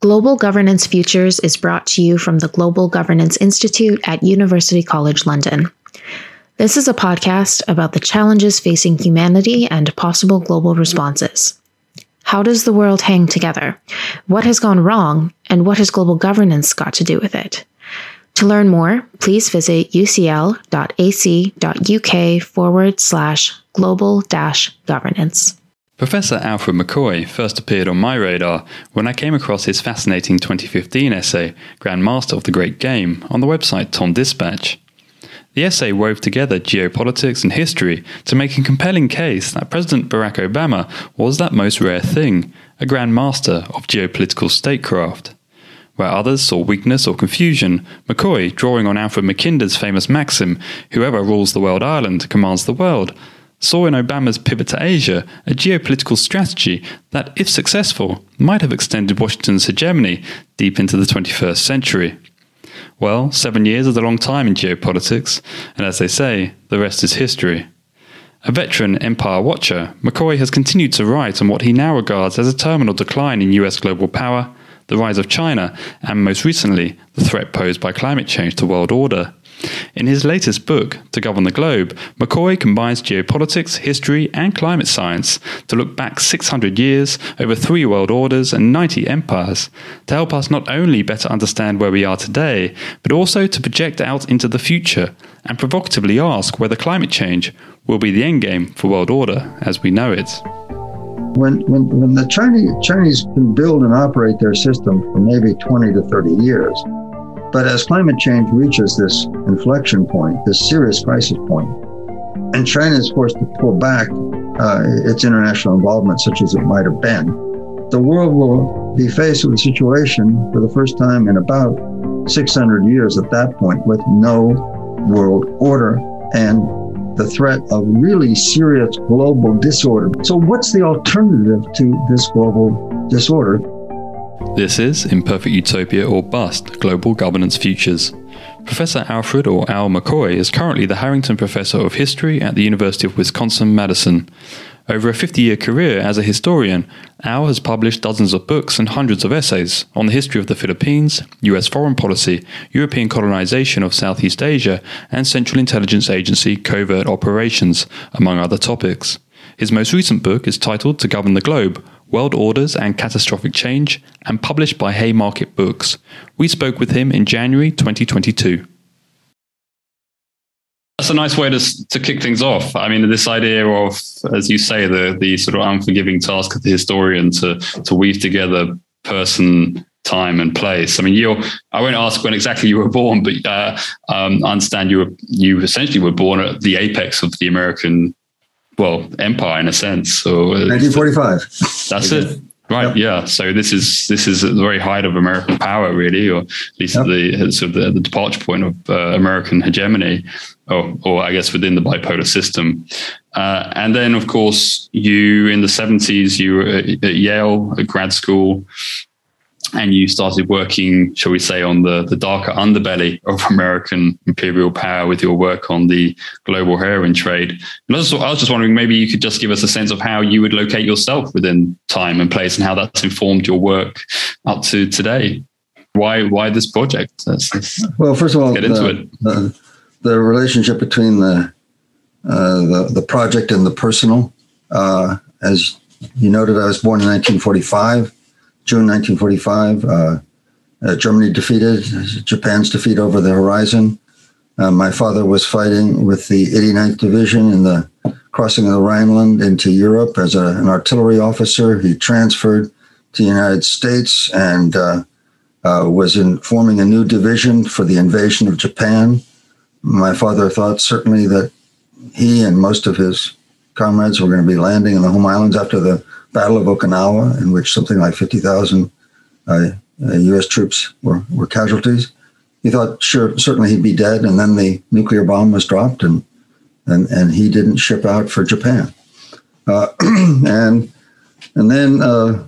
Global Governance Futures is brought to you from the Global Governance Institute at University College London. This is a podcast about the challenges facing humanity and possible global responses. How does the world hang together? What has gone wrong? And what has global governance got to do with it? To learn more, please visit ucl.ac.uk forward slash global dash governance. Professor Alfred McCoy first appeared on my radar when I came across his fascinating 2015 essay, Grand Master of the Great Game, on the website TomDispatch. The essay wove together geopolitics and history to make a compelling case that President Barack Obama was that most rare thing, a Grand Master of geopolitical statecraft. Where others saw weakness or confusion, McCoy, drawing on Halford Mackinder's famous maxim, whoever rules the world island commands the world, saw in Obama's pivot to Asia a geopolitical strategy that, if successful, might have extended Washington's hegemony deep into the 21st century. Well, seven years is a long time in geopolitics, and as they say, the rest is history. A veteran empire watcher, McCoy has continued to write on what he now regards as a terminal decline in US global power, the rise of China, and most recently, the threat posed by climate change to world order. In his latest book, To Govern the Globe, McCoy combines geopolitics, history, and climate science to look back 600 years over three world orders and 90 empires to help us not only better understand where we are today, but also to project out into the future and provocatively ask whether climate change will be the endgame for world order as we know it. When, when, when the Chinese, Chinese can build and operate their system for maybe 20 to 30 years, but as climate change reaches this inflection point, this serious crisis point, and China is forced to pull back uh, its international involvement, such as it might have been, the world will be faced with a situation for the first time in about 600 years at that point with no world order and the threat of really serious global disorder. So, what's the alternative to this global disorder? This is Imperfect Utopia or Bust Global Governance Futures. Professor Alfred or Al McCoy is currently the Harrington Professor of History at the University of Wisconsin Madison. Over a 50 year career as a historian, Al has published dozens of books and hundreds of essays on the history of the Philippines, US foreign policy, European colonization of Southeast Asia, and Central Intelligence Agency covert operations, among other topics. His most recent book is titled To Govern the Globe World Orders and Catastrophic Change, and published by Haymarket Books. We spoke with him in January 2022. That's a nice way to, to kick things off. I mean, this idea of, as you say, the, the sort of unforgiving task of the historian to, to weave together person, time, and place. I mean, you I won't ask when exactly you were born, but uh, um, I understand you were you essentially were born at the apex of the American well empire in a sense. So 1945. That's it. Right. Yep. Yeah. So this is this is at the very height of American power, really, or at least yep. the sort of the, the, departure point of uh, American hegemony, or, or I guess within the bipolar system. Uh, and then, of course, you in the seventies, you were at, at Yale, at grad school, and you started working, shall we say, on the, the darker underbelly of American imperial power with your work on the global heroin trade. And I was, I was just wondering, maybe you could just give us a sense of how you would locate yourself within time and place and how that's informed your work up to today. Why, why this project? Let's, let's well, first of all, get into the, it. The, the relationship between the, uh, the, the project and the personal. Uh, as you noted, I was born in 1945. June 1945, uh, uh, Germany defeated Japan's defeat over the horizon. Uh, my father was fighting with the 89th Division in the crossing of the Rhineland into Europe as a, an artillery officer. He transferred to the United States and uh, uh, was in forming a new division for the invasion of Japan. My father thought certainly that he and most of his comrades were going to be landing in the home islands after the Battle of Okinawa, in which something like 50,000 uh, U.S. Uh, troops were, were casualties. He thought, sure, certainly he'd be dead, and then the nuclear bomb was dropped, and and, and he didn't ship out for Japan. Uh, and and then uh,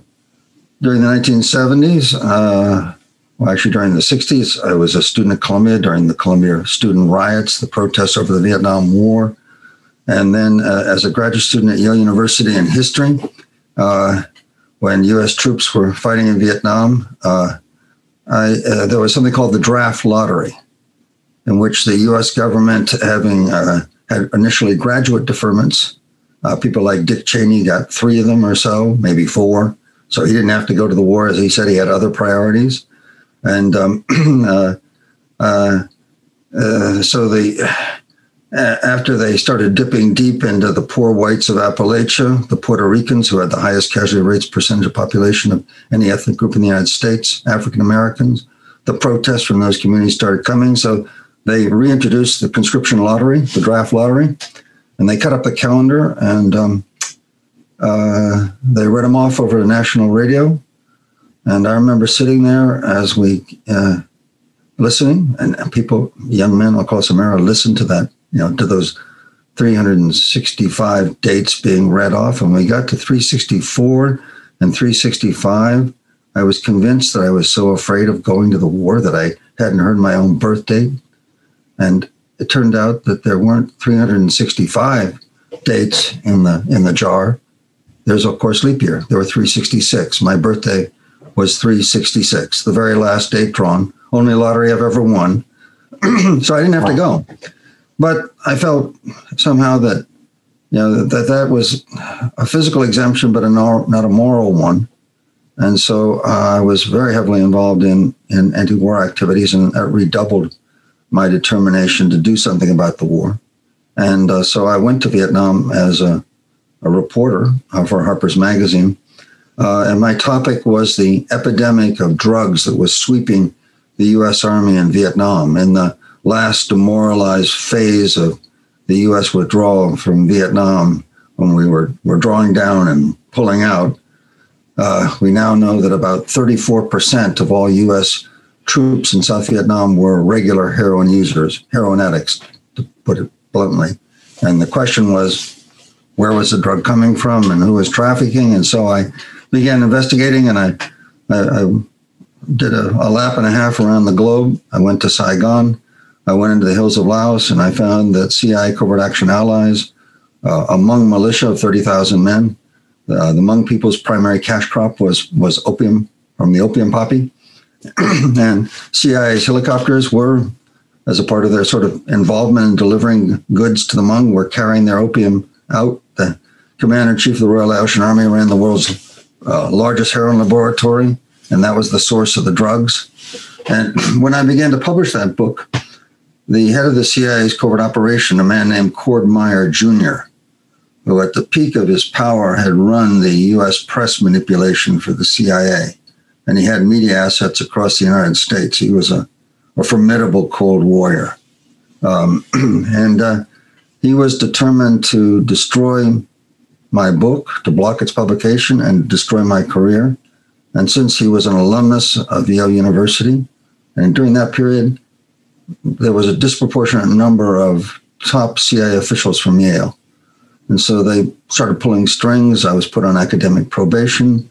during the 1970s, uh, well, actually during the 60s, I was a student at Columbia during the Columbia student riots, the protests over the Vietnam War. And then uh, as a graduate student at Yale University in history, uh, when U.S. troops were fighting in Vietnam, uh, I, uh, there was something called the draft lottery, in which the U.S. government, having uh, had initially graduate deferments, uh, people like Dick Cheney got three of them or so, maybe four. So he didn't have to go to the war. As he said, he had other priorities. And um, so the after they started dipping deep into the poor whites of Appalachia, the Puerto Ricans, who had the highest casualty rates percentage of population of any ethnic group in the United States, African Americans, the protests from those communities started coming. So they reintroduced the conscription lottery, the draft lottery, and they cut up the calendar and um, uh, they read them off over the national radio. And I remember sitting there as we uh, listening, and people, young men across America, listened to that, you know, to those 365 dates being read off. And we got to 364 and 365. I was convinced that I was so afraid of going to the war that I hadn't heard my own birth date. And it turned out that there weren't 365 dates in the in the jar. There's of course leap year. There were 366. My birthday was 366, the very last date drawn. Only lottery I've ever won. so I didn't have to go. But I felt somehow that you know that that was a physical exemption, but a not a moral one. And so uh, I was very heavily involved in in anti-war activities, and that redoubled my determination to do something about the war. And uh, so I went to Vietnam as a, a reporter uh, for Harper's Magazine. Uh, and my topic was the epidemic of drugs that was sweeping the U.S. Army in Vietnam in the last demoralized phase of the U.S. withdrawal from Vietnam when we were, were drawing down and pulling out. Uh, we now know that about 34% of all U.S troops in South Vietnam were regular heroin users, heroin addicts, to put it bluntly. And the question was, where was the drug coming from and who was trafficking? And so I began investigating and I, I, I did a, a, lap and a half around the globe. I went to Saigon. I went into the hills of Laos and I found that CIA covert action allies, uh, militia of 30,000 men, uh, the Hmong people's primary cash crop was, was opium from the opium poppy. and CIA's helicopters were, as a part of their sort of involvement in delivering goods to the Hmong, were carrying their opium out. The commander in chief of the Royal Laotian Army ran the world's uh, largest heroin laboratory, and that was the source of the drugs. And when I began to publish that book, the head of the CIA's covert operation, a man named Cord Meyer Jr., who at the peak of his power had run the U.S. press manipulation for the CIA, and he had media assets across the United States. He was a, a formidable Cold Warrior. Um, and uh, he was determined to destroy my book, to block its publication, and destroy my career. And since he was an alumnus of Yale University, and during that period, there was a disproportionate number of top CIA officials from Yale. And so they started pulling strings. I was put on academic probation.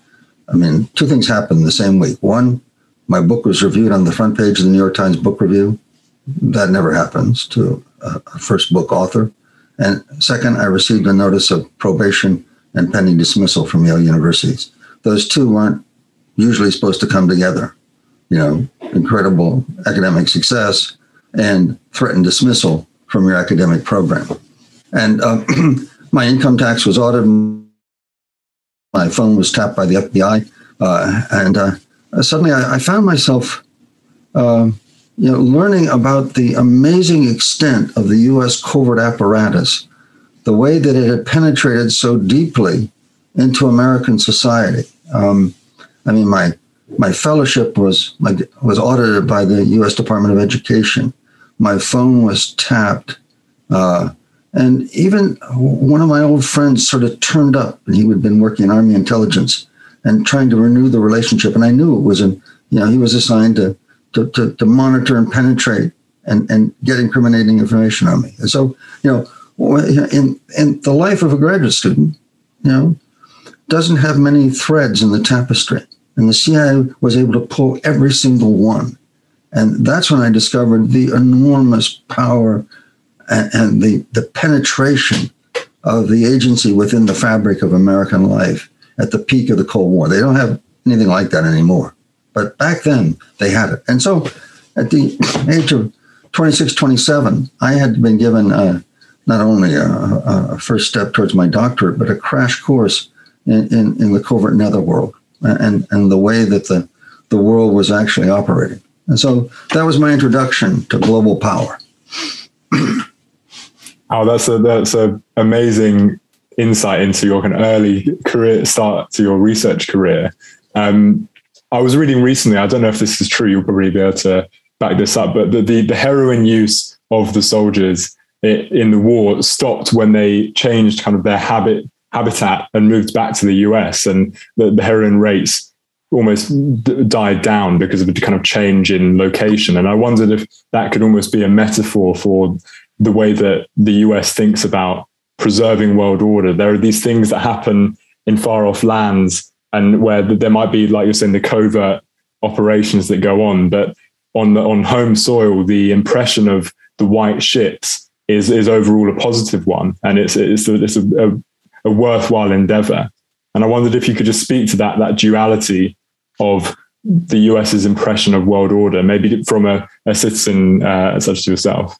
I mean, two things happened the same week. One, my book was reviewed on the front page of the New York Times Book Review. That never happens to a first book author. And second, I received a notice of probation and pending dismissal from Yale Universities. Those two weren't usually supposed to come together. You know, incredible academic success and threatened dismissal from your academic program. And uh, my income tax was audited my phone was tapped by the FBI, uh, and uh, suddenly I, I, found myself, uh, you know, learning about the amazing extent of the U.S. covert apparatus, the way that it had penetrated so deeply into American society. Um, I mean, my my fellowship was my, was audited by the U.S. Department of Education. My phone was tapped. Uh, and even one of my old friends sort of turned up, and he had been working in Army intelligence and trying to renew the relationship. And I knew it was, an, you know, he was assigned to, to, to, to monitor and penetrate and, and get incriminating information on me. And so, you know, in, in the life of a graduate student, you know, doesn't have many threads in the tapestry. And the CIA was able to pull every single one. And that's when I discovered the enormous power and, the, the penetration of the agency within the fabric of American life. at the peak of the Cold War. They don't have anything like that anymore. But back then, they had it. And so at the age of 26, 27, I had been given uh, not only a, a, first step towards my doctorate, but a crash course in, in, in the covert netherworld and, and the way that the, the world was actually operating. And so that was my introduction to global power. oh, that's a that's a amazing insight into your kind of early career start to your research career. Um, I was reading recently. I don't know if this is true. You'll probably be able to back this up, but the the, the heroin use of the soldiers in the war stopped when they changed kind of their habit habitat and moved back to the US, and the, the heroin rates almost d- died down because of the kind of change in location. And I wondered if that could almost be a metaphor for the way that the US thinks about preserving world order. There are these things that happen in far off lands, and where there might be, like you're saying, the covert operations that go on, but on the on home soil, the impression of the white ships is is overall a positive one, and it's it's a, it's a, a, a worthwhile endeavor. And I wondered if you could just speak to that that duality of the US's impression of world order, maybe from a, a citizen uh, such as yourself.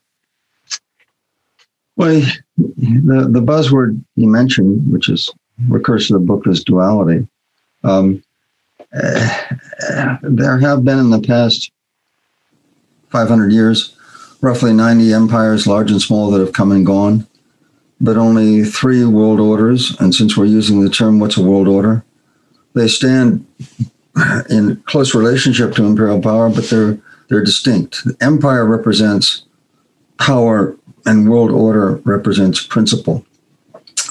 Well, the, the buzzword you mentioned, which is recurs to the book, is duality. Um, uh, there have been in the past 500 years roughly 90 empires, large and small, that have come and gone, but only three world orders. And since we're using the term, what's a world order? They stand in close relationship to imperial power, but they're they're distinct. Empire represents power, and world order represents principle.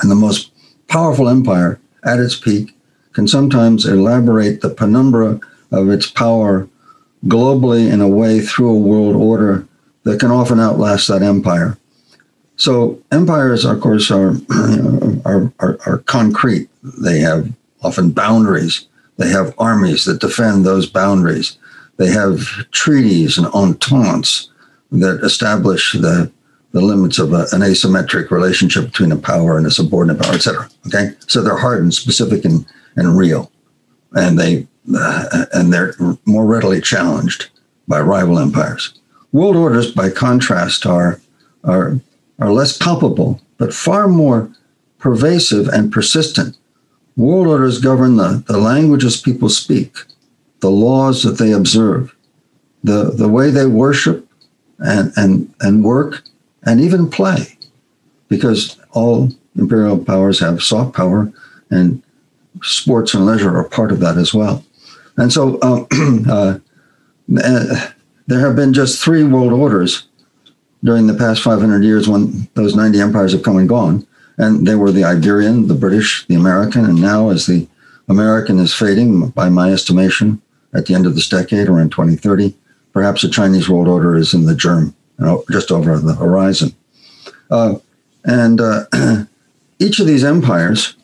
And the most powerful empire, at its peak, can sometimes elaborate the penumbra of its power globally in a way through a world order that can often outlast that empire. So empires, of course, are, are, are, are concrete. They have often boundaries. They have armies that defend those boundaries. They have treaties and ententes that establish the, the limits of a, an asymmetric relationship between a power and a subordinate power, etc. Okay, so they're hard and specific and, and real, and they uh, and they're more readily challenged by rival empires. World orders, by contrast, are, are, are less palpable, but far more pervasive and persistent. World orders govern the, the languages people speak, the laws that they observe, the, the way they worship and, and, and work, and even play, because all imperial powers have soft power, and sports and leisure are part of that as well. And so, um, uh, there have been just three world orders during the past 500 years when those 90 empires have come and gone. And they were the Iberian, the British, the American, and now as the American is fading, by my estimation, at the end of this decade or in 2030, perhaps a Chinese world order is in the germ, you know, just over the horizon. Uh, and uh, each of these empires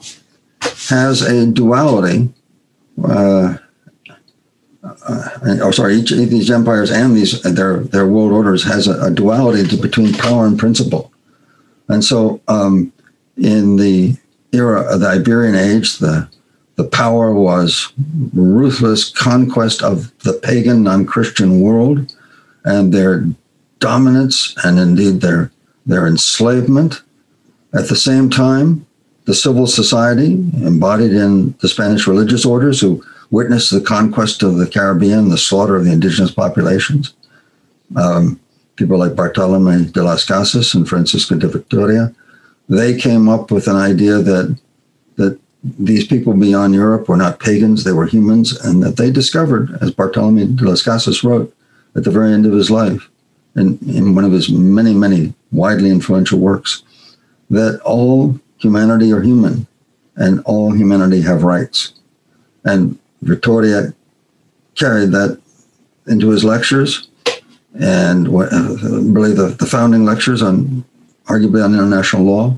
has a duality uh, uh, or sorry, each of these empires and these their their world orders has a, a duality to, between power and principle, and so um, in the era of the Iberian Age, the the power was ruthless conquest of the pagan, non-Christian world, and their dominance and indeed their their enslavement. At the same time, the civil society embodied in the Spanish religious orders who witnessed the conquest of the Caribbean, the slaughter of the indigenous populations. Um, people like Bartolome de las Casas and Francisco de Vitoria, they came up with an idea that that these people beyond Europe were not pagans, they were humans, and that they discovered, as Bartolome de las Casas wrote at the very end of his life, in, in one of his many, many widely influential works, that all humanity are human and all humanity have rights. And Vitoria carried that into his lectures, and uh, really the, the founding lectures on arguably on international law.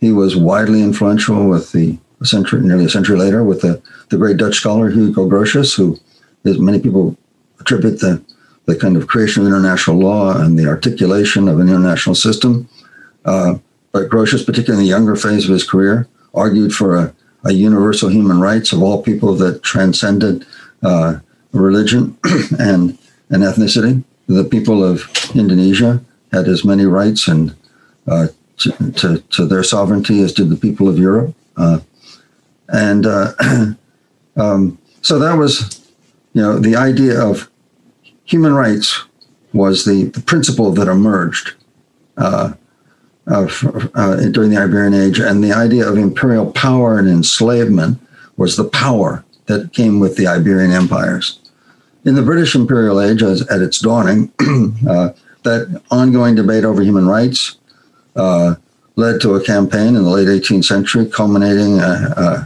He was widely influential with the a century, nearly a century later, with the, the great Dutch scholar Hugo Grotius, who is, many people attribute the, the kind of creation of international law and the articulation of an international system. Uh, but Grotius, particularly in the younger phase of his career, argued for a a universal human rights of all people that transcended uh, religion and, and ethnicity. The people of Indonesia had as many rights and uh, to, to, to, their sovereignty as did the people of Europe. Uh, and uh, um, so that was, you know, the idea of human rights was the, the principle that emerged uh, of, uh, during the Iberian Age, and the idea of imperial power and enslavement was the power that came with the Iberian empires. In the British imperial age, as, at its dawning, uh, that ongoing debate over human rights uh, led to a campaign in the late 18th century, culminating uh, uh,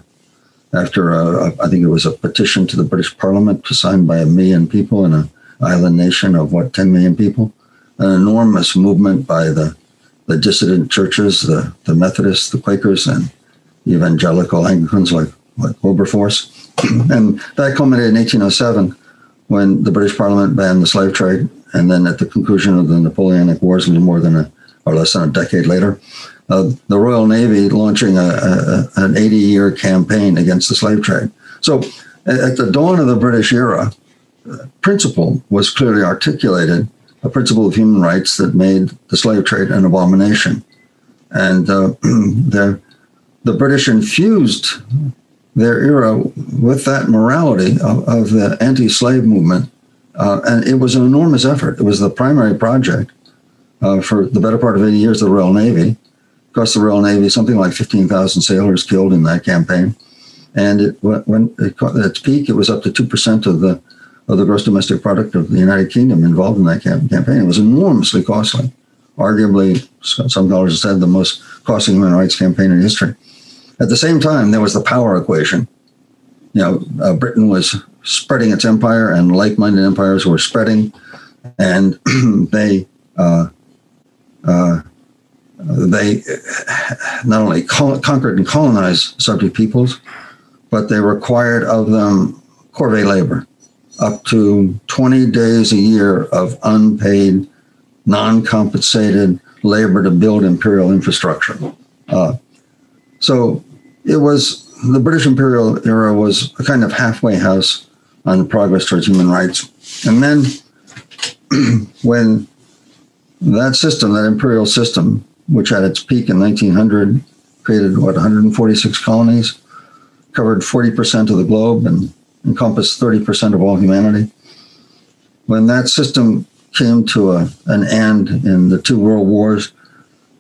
after I think it was a petition to the British Parliament signed by a million people in an island nation of what 10 million people, an enormous movement by the the dissident churches, the, the Methodists, the Quakers, and evangelical Anglicans like, like Wilberforce. and that culminated in 1807 when the British Parliament banned the slave trade. And then at the conclusion of the Napoleonic Wars, more than a, or less than a decade later, uh, the Royal Navy launching a, a, an 80 year campaign against the slave trade. So at the dawn of the British era, principle was clearly articulated a principle of human rights that made the slave trade an abomination. And uh, the, the British infused their era with that morality of, of the anti slave movement. Uh, and it was an enormous effort. It was the primary project uh, for the better part of 80 years the Royal Navy. Of course, the Royal Navy, something like 15,000 sailors killed in that campaign. And it, when it, at its peak, it was up to 2% of the of the gross domestic product of the United Kingdom involved in that campaign. It was enormously costly, arguably, some scholars have said, the most costly human rights campaign in history. At the same time, there was the power equation. You know, uh, Britain was spreading its empire, and like-minded empires were spreading, and they uh, they not only conquered and colonized subject peoples, but they required of them corvée labor up to 20 days a year of unpaid, non compensated labor to build imperial infrastructure. Uh, so it was the British imperial era was a kind of halfway house on progress towards human rights. And then when that system, that imperial system, which at its peak in 1900 created what 146 colonies, covered 40% of the globe and encompassed 30% of all humanity. When that system came to a, an end in the two world wars,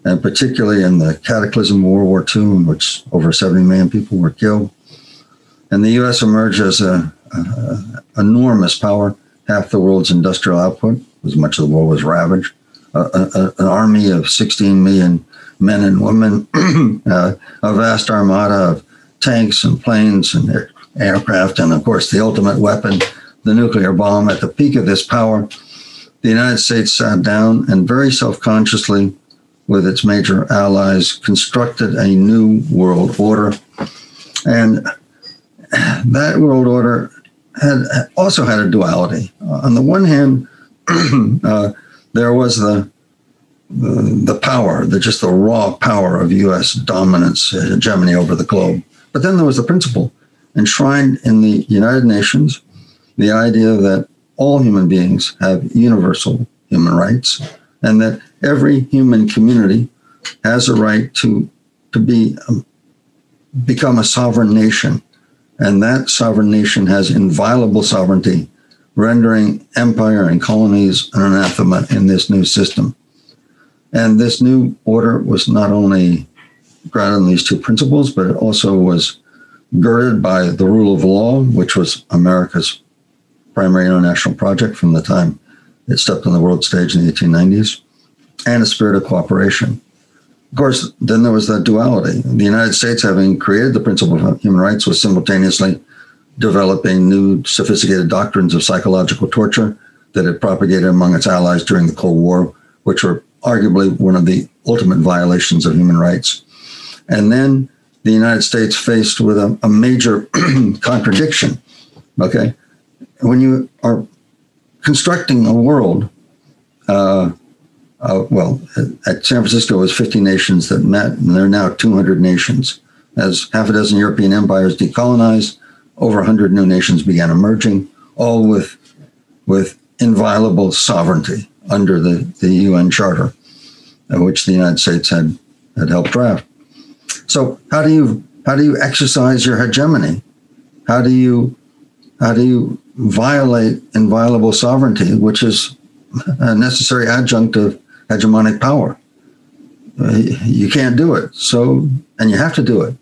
and particularly in the cataclysm of World War II, in which over 70 million people were killed, and the U.S. emerged as an enormous power, half the world's industrial output, as much of the world was ravaged, an army of 16 million men and women, uh, a vast armada of tanks and planes and aircraft, and of course, the ultimate weapon, the nuclear bomb. At the peak of this power, the United States sat down and very self consciously, with its major allies, constructed a new world order. And that world order had also had a duality. On the one hand, uh, there was the, the, power, the just the raw power of U.S. dominance, hegemony over the globe. But then there was the principle enshrined in the United Nations the idea that all human beings have universal human rights and that every human community has a right to, to be um, become a sovereign nation. And that sovereign nation has inviolable sovereignty, rendering empire and colonies an anathema in this new system. And this new order was not only grounded in these two principles, but it also was girded by the rule of law, which was America's primary international project from the time it stepped on the world stage in the 1890s, and a spirit of cooperation. Of course, then there was that duality. The United States, having created the principle of human rights, was simultaneously developing new sophisticated doctrines of psychological torture that it propagated among its allies during the Cold War, which were arguably one of the ultimate violations of human rights. And then the United States faced with a, a major contradiction. Okay, when you are constructing a world, uh, uh, well, at San Francisco, was 50 nations that met, and there are now 200 nations as half a dozen European empires decolonized, over 100 new nations began emerging, all with, with inviolable sovereignty under the, the UN Charter, uh, which the United States had, had helped draft. So how do you how do you exercise your hegemony? How do you how do you violate inviolable sovereignty, which is a necessary adjunct of hegemonic power? Uh, you can't do it. So, and you have to do it.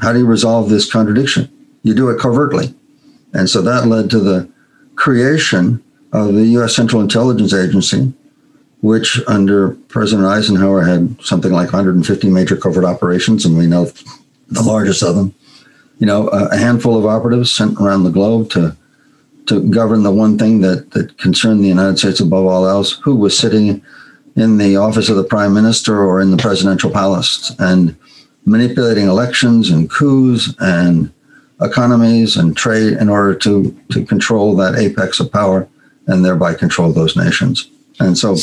How do you resolve this contradiction? You do it covertly. And so that led to the creation of the U.S. Central Intelligence Agency, which under President Eisenhower had something like 150 major covert operations, and we know the largest of them. You know, a handful of operatives sent around the globe to to govern the one thing that that concerned the United States above all else: who was sitting in the office of the prime minister or in the presidential palace, and manipulating elections and coups and economies and trade in order to to control that apex of power and thereby control those nations. And so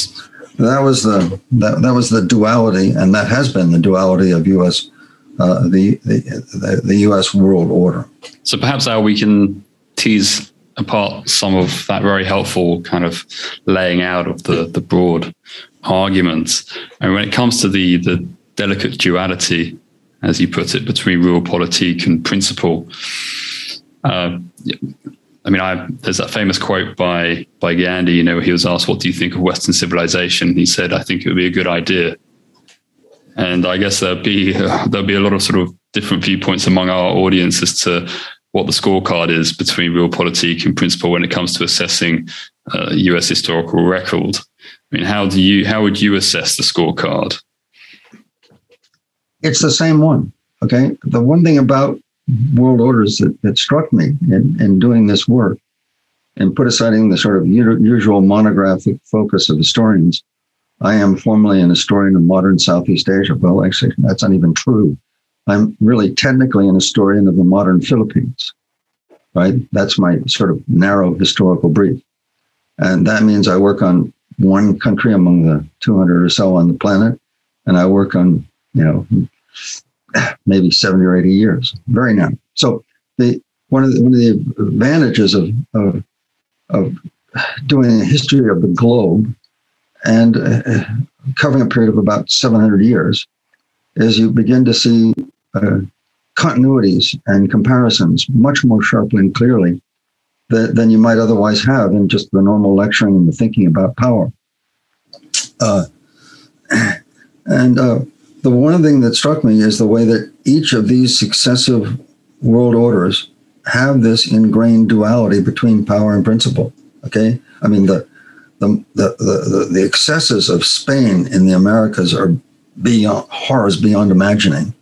that was the that, that was the duality, and that has been the duality of U.S. Uh, the, the the U.S. world order. So perhaps how we can tease apart some of that very helpful kind of laying out of the the broad arguments. And when it comes to the the delicate duality, as you put it, between realpolitik and principle. Uh, I mean, I, there's that famous quote by by Gandhi. You know, he was asked, "What do you think of Western civilization?" He said, "I think it would be a good idea." And I guess there'll be there'll be a lot of sort of different viewpoints among our audience as to what the scorecard is between realpolitik and principle when it comes to assessing uh, U.S. historical record. I mean, how do you how would you assess the scorecard? It's the same one. Okay. The one thing about world orders that, that struck me in, in doing this work and put aside the sort of usual monographic focus of historians. I am formally an historian of modern Southeast Asia. Well, actually, that's not even true. I'm really technically an historian of the modern Philippines, right? That's my sort of narrow historical brief. And that means I work on one country among the 200 or so on the planet, and I work on, you know, maybe 70 or 80 years, very now. So the one of the, one of the advantages of, of, of doing a history of the globe and uh, covering a period of about 700 years is you begin to see uh, continuities and comparisons much more sharply and clearly that, than you might otherwise have in just the normal lecturing and the thinking about power. Uh, and uh, the one thing that struck me is the way that each of these successive world orders have this ingrained duality between power and principle. Okay, I mean the the the the, the excesses of Spain in the Americas are beyond horrors beyond imagining.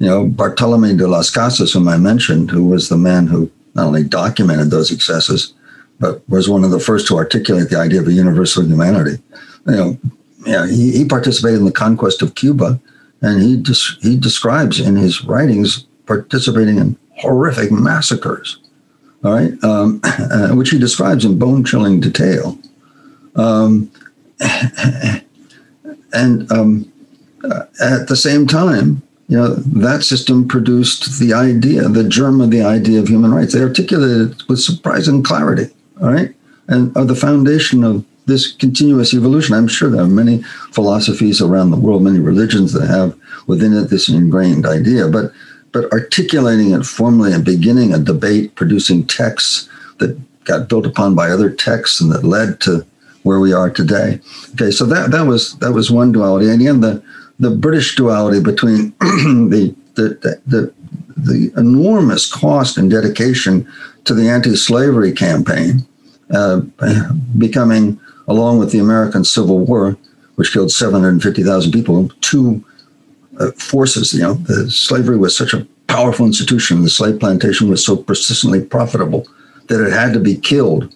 You know, Bartolome de las Casas, whom I mentioned, who was the man who not only documented those excesses, but was one of the first to articulate the idea of a universal humanity. You know, yeah, he, he participated in the conquest of Cuba and he des- he describes in his writings participating in horrific massacres, all right, um, uh, which he describes in bone chilling detail. Um, and um, uh, at the same time, you know, that system produced the idea, the germ of the idea of human rights. They articulated it with surprising clarity, all right, and are the foundation of this continuous evolution. I'm sure there are many philosophies around the world, many religions that have within it this ingrained idea, but but articulating it formally and beginning a debate, producing texts that got built upon by other texts and that led to where we are today. Okay, so that that was that was one duality, and again the the British duality between the, the the the enormous cost and dedication to the anti-slavery campaign, uh, becoming along with the American Civil War, which killed 750,000 people, two uh, forces. You know, the slavery was such a powerful institution. The slave plantation was so persistently profitable that it had to be killed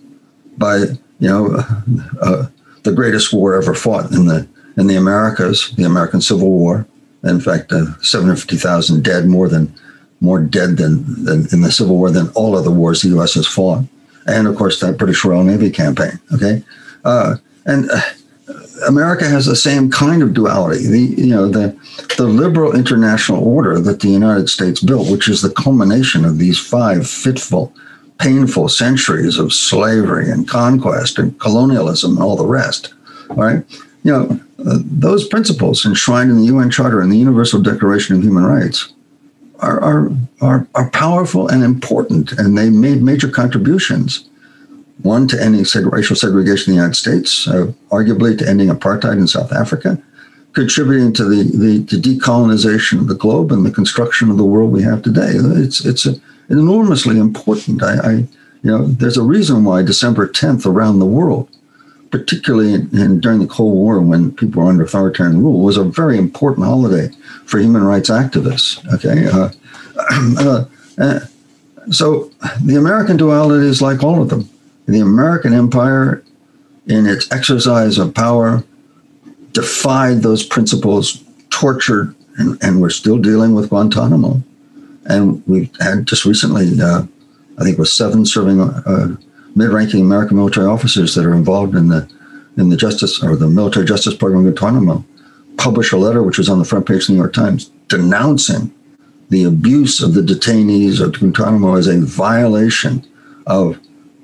by you know uh, uh, the greatest war ever fought in the in the Americas, the American Civil War. In fact, uh, 750,000 dead, more than more dead than, than in the Civil War than all other wars the U.S. has fought, and of course that British Royal Navy campaign. Okay, uh, and uh, America has the same kind of duality. The you know the the liberal international order that the United States built, which is the culmination of these five fitful, painful centuries of slavery and conquest and colonialism and all the rest. Right, you know uh, those principles enshrined in the UN Charter and the Universal Declaration of Human Rights are are are, are powerful and important, and they made major contributions one, to ending seg- racial segregation in the United States, uh, arguably to ending apartheid in South Africa, contributing to the, the decolonization of the globe and the construction of the world we have today. It's it's a, enormously important. I, I, you know there's a reason why December 10th around the world, particularly in, in, during the Cold War when people were under authoritarian rule, was a very important holiday for human rights activists. Okay. Uh, uh, uh, so the American duality is like all of them the American empire, in its exercise of power, defied those principles, tortured, and, and we're still dealing with Guantanamo. And we've had just recently, uh, I think, it was seven serving uh, mid-ranking American military officers that are involved in the in the justice or the military justice program in Guantanamo publish a letter which was on the front page of the New York Times denouncing the abuse of the detainees of Guantanamo as a violation of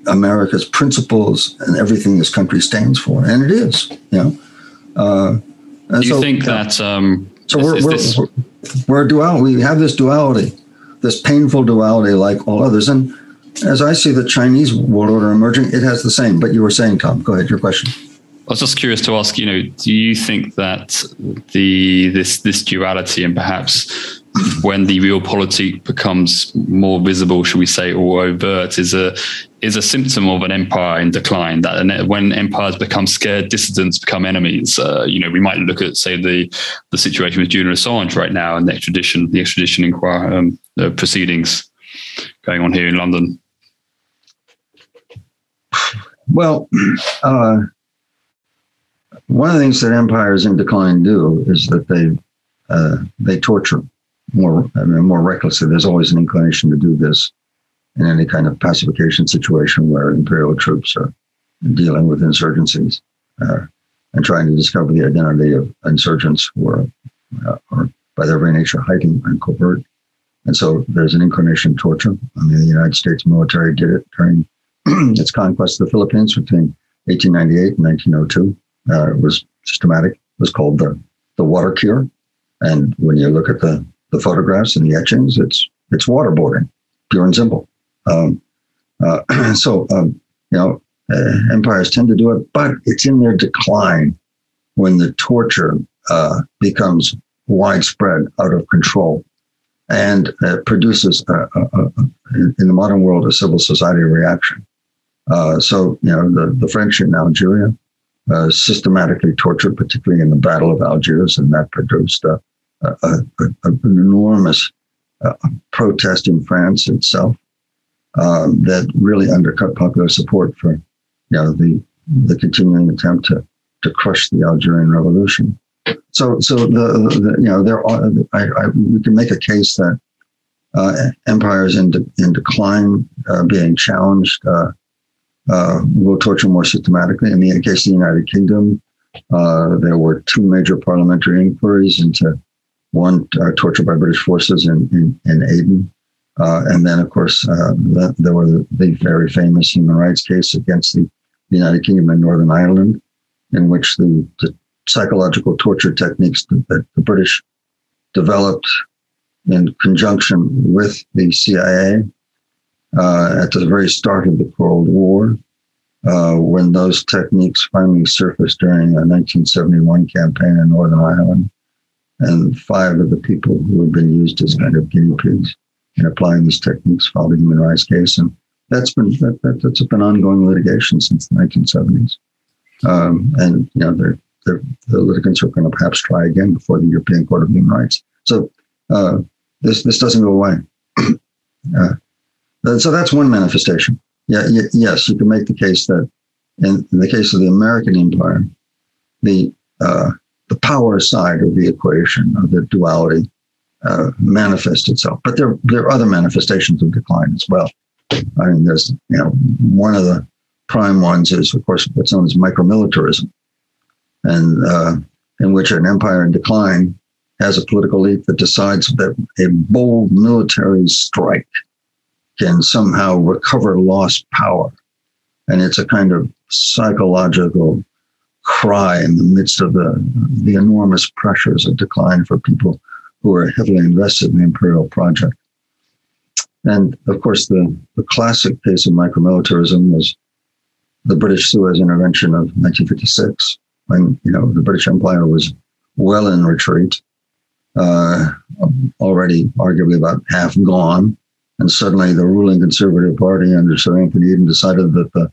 America's principles and everything this country stands for, and it is. You know. Uh, Do you so, think that? Um, so we're, we're, this... we're, we're dual. We have this duality, this painful duality, like all others. And as I see the Chinese world order emerging, it has the same. But you were saying, Tom, go ahead. Your question. I was just curious to ask. You know, do you think that the this this duality and perhaps when the real realpolitik becomes more visible, should we say, or overt, is a is a symptom of an empire in decline. That when empires become scared, dissidents become enemies. Uh, you know, we might look at say the the situation with Julian Assange right now and the extradition the extradition inquiry um, the proceedings going on here in London. Well, uh, one of the things that empires in decline do is that they uh, they torture more I mean, more recklessly. There's always an inclination to do this in any kind of pacification situation where imperial troops are dealing with insurgencies uh, and trying to discover the identity of insurgents who are, uh, are by their very nature hiding and covert. And so there's an inclination to torture. I mean, the United States military did it during its conquest of the Philippines between 1898 and 1902. Uh, it was systematic. It was called the, the water cure. And when you look at the the photographs and the etchings. It's it's waterboarding, pure and simple. Um, uh, so um, you know, uh, empires tend to do it, but it's in their decline when the torture uh, becomes widespread, out of control, and produces a, a, a, in the modern world a civil society reaction. Uh, so you know, the the French in Algeria. Uh, systematically tortured, particularly in the Battle of Algiers, and that produced a, a, an enormous uh, protest in France itself um, that really undercut popular support for you know the the continuing attempt to to crush the Algerian revolution. So so the, the you know there are I, I, we can make a case that uh, empires in de, in decline uh, being challenged uh, uh will torture more systematically. In the case of the United Kingdom, uh, there were two major parliamentary inquiries into one uh, tortured by British forces in, in, in Aden. Uh, and then, of course, uh, the, there were the, very famous human rights case against the United Kingdom and Northern Ireland, in which the, the psychological torture techniques that the British developed in conjunction with the CIA uh, at the very start of the Cold War, uh, when those techniques finally surfaced during a 1971 campaign in Northern Ireland, and five of the people who have been used as kind of guinea pigs in applying these techniques filed a human rights case, and that's been that, that has been ongoing litigation since the 1970s. Um, and you know, they're, they're, the litigants are going to perhaps try again before the European Court of Human Rights. So uh, this this doesn't go away. uh, so that's one manifestation. Yeah, y- yes, you can make the case that in, in the case of the American Empire, the uh, the power side of the equation of the duality uh, manifest itself. But there, there are other manifestations of decline as well. I mean, there's, you know, one of the prime ones is, of course, what's known as micromilitarism. and uh, in which an empire in decline has a political elite that decides that a bold military strike can somehow recover lost power. And it's a kind of psychological cry in the midst of the, the enormous pressures of decline for people who are heavily invested in the imperial project. And of course, the, the classic case of micromilitarism was the British Suez intervention of 1956, when you know the British Empire was well in retreat, uh, already arguably about half gone, and suddenly the ruling Conservative Party under Sir Anthony Eden decided that the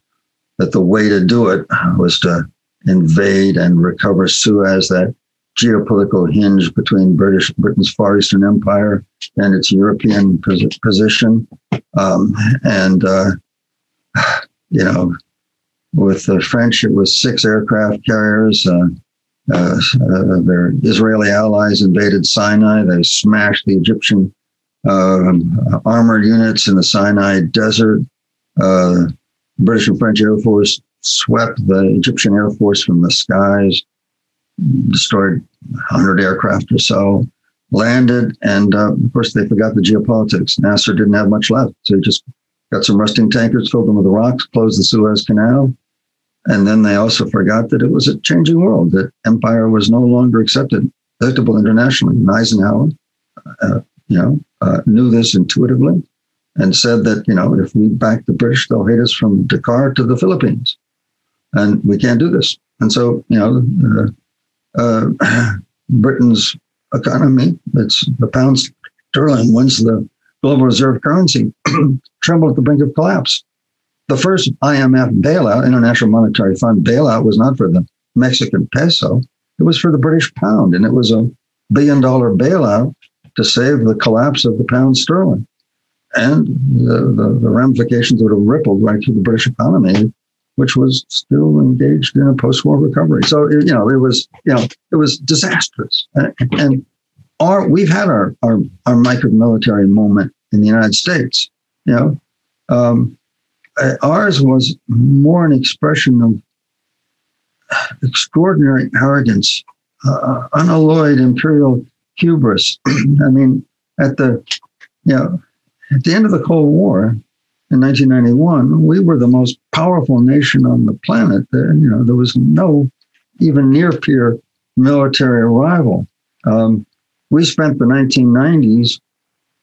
that the way to do it was to invade and recover Suez, that geopolitical hinge between British Britain's Far Eastern Empire and its European position, um, and uh, you know, with the French, it was six aircraft carriers. Uh, uh, uh, their Israeli allies invaded Sinai. They smashed the Egyptian um, armored units in the Sinai Desert. Uh, British and French Air Force swept the Egyptian Air Force from the skies, destroyed 100 aircraft or so, landed, and uh, of course they forgot the geopolitics. Nasser didn't have much left, so he just got some rusting tankers, filled them with rocks, closed the Suez Canal, and then they also forgot that it was a changing world, that empire was no longer accepted, acceptable internationally. And Eisenhower, uh, you know, uh, knew this intuitively and said that, you know, if we back the British, they'll hate us from Dakar to the Philippines. And we can't do this. And so, you know, uh, uh Britain's economy, it's the pound sterling, once the global reserve currency, trembled at the brink of collapse the first IMF bailout, International Monetary Fund bailout, was not for the Mexican peso, it was for the British pound. And it was a billion dollar bailout to save the collapse of the pound sterling. And the, the, the ramifications would have rippled right through the British economy, which was still engaged in a post war recovery. So, you know, it was, you know, it was disastrous. And, our, we've had our, our, our micro military moment in the United States. You know, um, uh, ours was more an expression of extraordinary arrogance, uh, unalloyed imperial hubris. I mean, at the you know at the end of the Cold War in 1991, we were the most powerful nation on the planet. There, you know, there was no even near peer military rival. Um, we spent the 1990s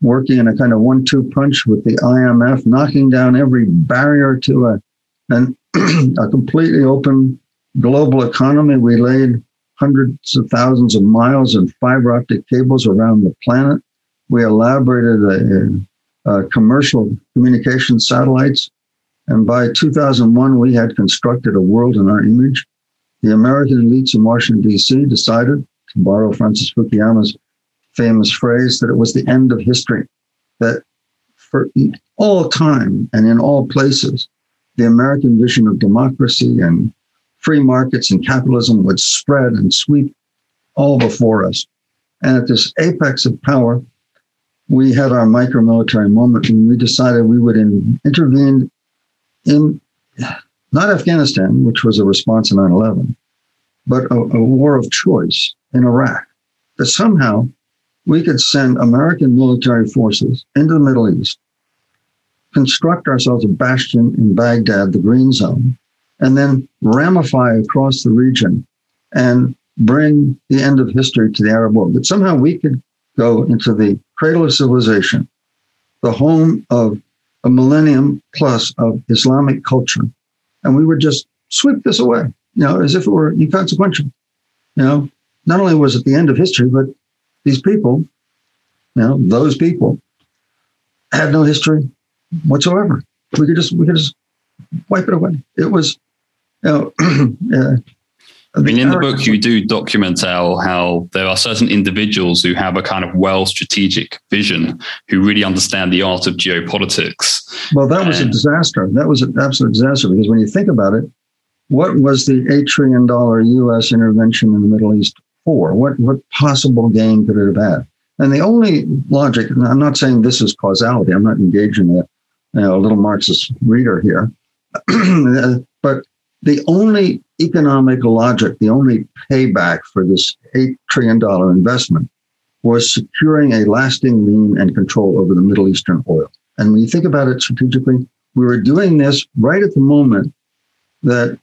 working in a kind of one-two punch with the IMF, knocking down every barrier to a an, a completely open global economy. We laid hundreds of thousands of miles of fiber optic cables around the planet. We elaborated a, a, a commercial communication satellites. And by 2001, we had constructed a world in our image. The American elites in Washington, D.C. decided, to borrow Francis Fukuyama's famous phrase that it was the end of history, that for all time and in all places, the American vision of democracy and free markets and capitalism would spread and sweep all before us. And at this apex of power, we had our micro military moment when we decided we would in, intervene in not Afghanistan, which was a response to 9 11, but a, a war of choice in Iraq. That somehow we could send American military forces into the Middle East, construct ourselves a bastion in Baghdad, the Green Zone, and then ramify across the region and bring the end of history to the Arab world. That somehow we could go into the cradle of civilization, the home of a millennium plus of Islamic culture, and we would just sweep this away, you know, as if it were inconsequential. You know, not only was it the end of history, but these people, you know, those people had no history whatsoever. We could just we could just wipe it away. It was, you know, uh, I mean, in the book, you do document how, how there are certain individuals who have a kind of well strategic vision, who really understand the art of geopolitics. Well, that was a disaster. That was an absolute disaster because when you think about it, what was the $8 trillion US intervention in the Middle East for? What what possible gain could it have had? And the only logic, and I'm not saying this is causality. I'm not engaging a, you know, a little Marxist reader here, but the only economic logic, the only payback for this $8 trillion investment was securing a lasting lien and control over the Middle Eastern oil. And when you think about it strategically, we were doing this right at the moment that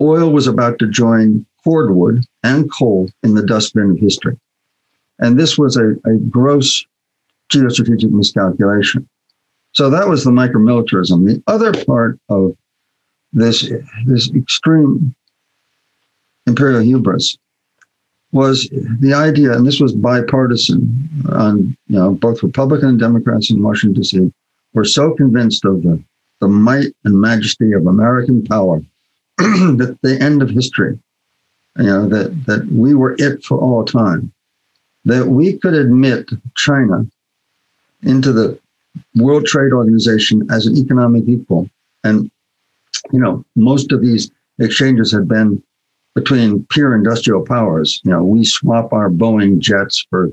oil was about to join cordwood and coal in the dustbin of history. And this was a, a gross geostrategic miscalculation. So that was the micromilitarism. The other part of this, this extreme imperial hubris was the idea, and this was bipartisan on you know both Republican and Democrats in Washington D.C. were so convinced of the, the might and majesty of American power that the end of history, you know, that that we were it for all time, that we could admit China into the World Trade Organization as an economic equal. And, you know, most of these exchanges have been between peer industrial powers. You know, we swap our Boeing jets for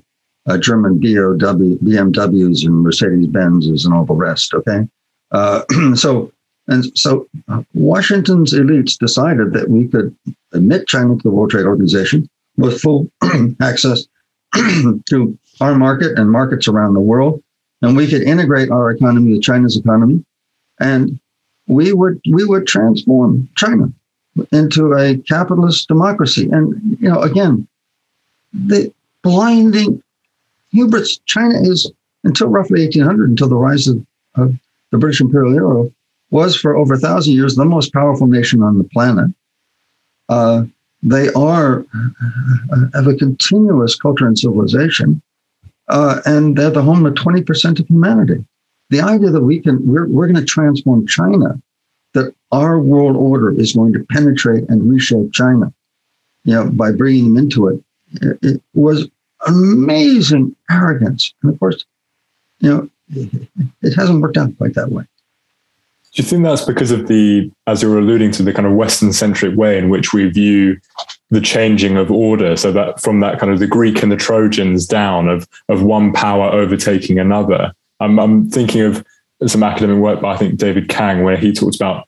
uh, German BOW, BMWs and Mercedes Benzes and all the rest. Okay. Uh, so, and so uh, Washington's elites decided that we could admit China to the World Trade Organization with full access to our market and markets around the world and we could integrate our economy with China's economy, and we would we would transform China into a capitalist democracy. And you know, again, the blinding hubris. China is until roughly 1800, until the rise of, of the British imperial era, was for over a thousand years the most powerful nation on the planet. Uh, they are uh, have a continuous culture and civilization uh, and they're the home of 20% of humanity. The idea that we can, we're, we're going to transform China, that our world order is going to penetrate and reshape China, you know, by bringing them into it, it, it was amazing arrogance. And of course, you know, it hasn't worked out quite that way. Do you think that's because of the, as you were alluding to, the kind of Western centric way in which we view the changing of order? So that from that kind of the Greek and the Trojans down of, of one power overtaking another. I'm, I'm thinking of some academic work by, I think, David Kang, where he talks about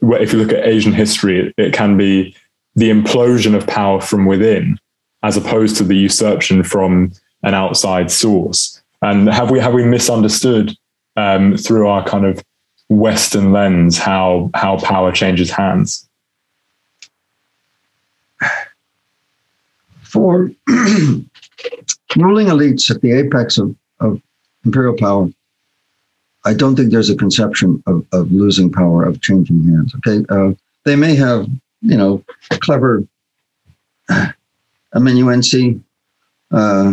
where if you look at Asian history, it, it can be the implosion of power from within as opposed to the usurpation from an outside source. And have we have we misunderstood um, through our kind of Western lens how how power changes hands? For ruling elites at the apex of, of imperial power, I don't think there's a conception of, of losing power, of changing hands. Okay, uh, they may have, you know, clever amanuensi, uh,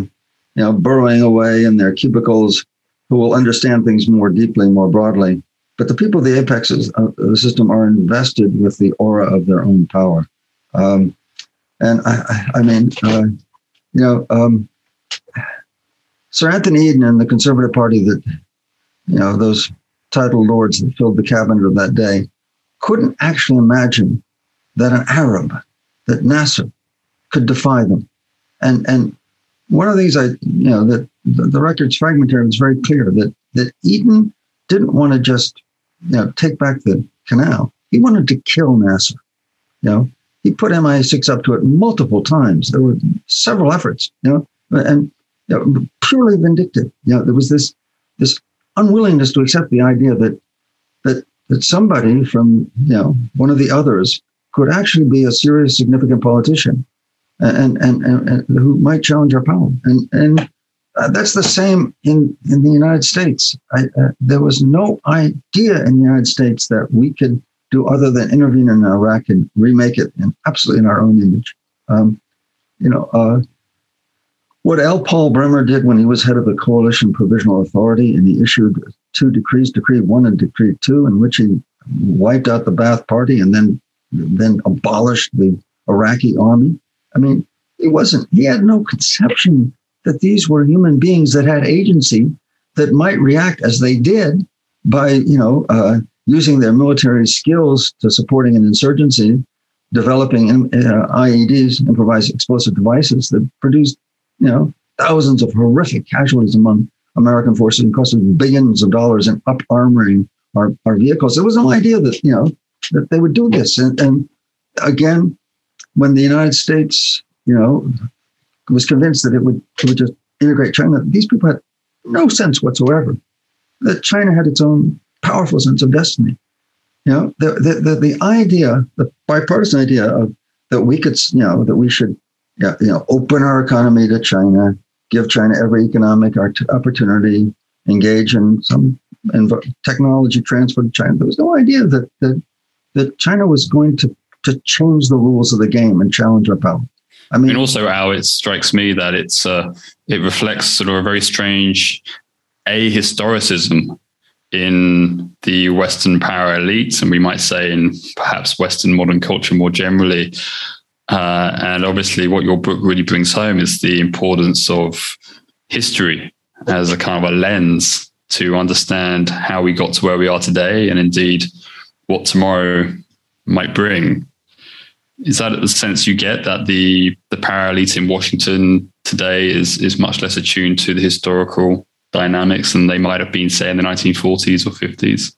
you know, burrowing away in their cubicles, who will understand things more deeply, more broadly. But the people of the apexes of the system are invested with the aura of their own power. Um, and I, I mean, uh, you know, um, Sir Anthony Eden and the Conservative Party that, you know, those titled lords that filled the cabinet of that day couldn't actually imagine that an Arab, that Nasser, could defy them. And and one of the things I, you know, that the, the record's fragmentary, it's very clear that that Eden didn't want to just you know, take back the canal. He wanted to kill Nasser. You know, he put MI6 up to it multiple times. There were several efforts, you know, and you know, purely vindictive. You know, there was this this unwillingness to accept the idea that that that somebody from you know one of the others could actually be a serious, significant politician, and and, and, and who might challenge our power. And and uh, that's the same in, in the United States. I, uh, there was no idea in the United States that we could do other than intervene in Iraq and remake it absolutely in our own image. Um, you know, uh, what L. Paul Bremer did when he was head of the Coalition Provisional Authority and he issued two decrees, Decree One and Decree Two, in which he wiped out the Ba'ath Party and then then abolished the Iraqi army. I mean, it wasn't. He had no conception that these were human beings that had agency that might react as they did by, you know, uh, using their military skills to supporting an insurgency, developing uh, IEDs, improvised explosive devices that produced, you know, thousands of horrific casualties among American forces and costed billions of dollars in up armoring our, our vehicles. There was no idea that, you know, that they would do this. And, and again, when the United States, you know, was convinced that it would, it would just integrate China, these people had no sense whatsoever that China had its own powerful sense of destiny. You know, the, the, the, the idea, the bipartisan idea of that we could, you know, that we should, you know, open our economy to China, give China every economic opportunity, engage in some technology transfer to China. There was no idea that, that, that China was going to, to change the rules of the game and challenge our power. I mean, and also, Al, it strikes me that it's uh, it reflects sort of a very strange ahistoricism in the Western power elites, and we might say in perhaps Western modern culture more generally. Uh, and obviously, what your book really brings home is the importance of history as a kind of a lens to understand how we got to where we are today, and indeed what tomorrow might bring. Is that the sense you get that the the power elite in Washington today is is much less attuned to the historical dynamics than they might have been, say, in the 1940s or 50s?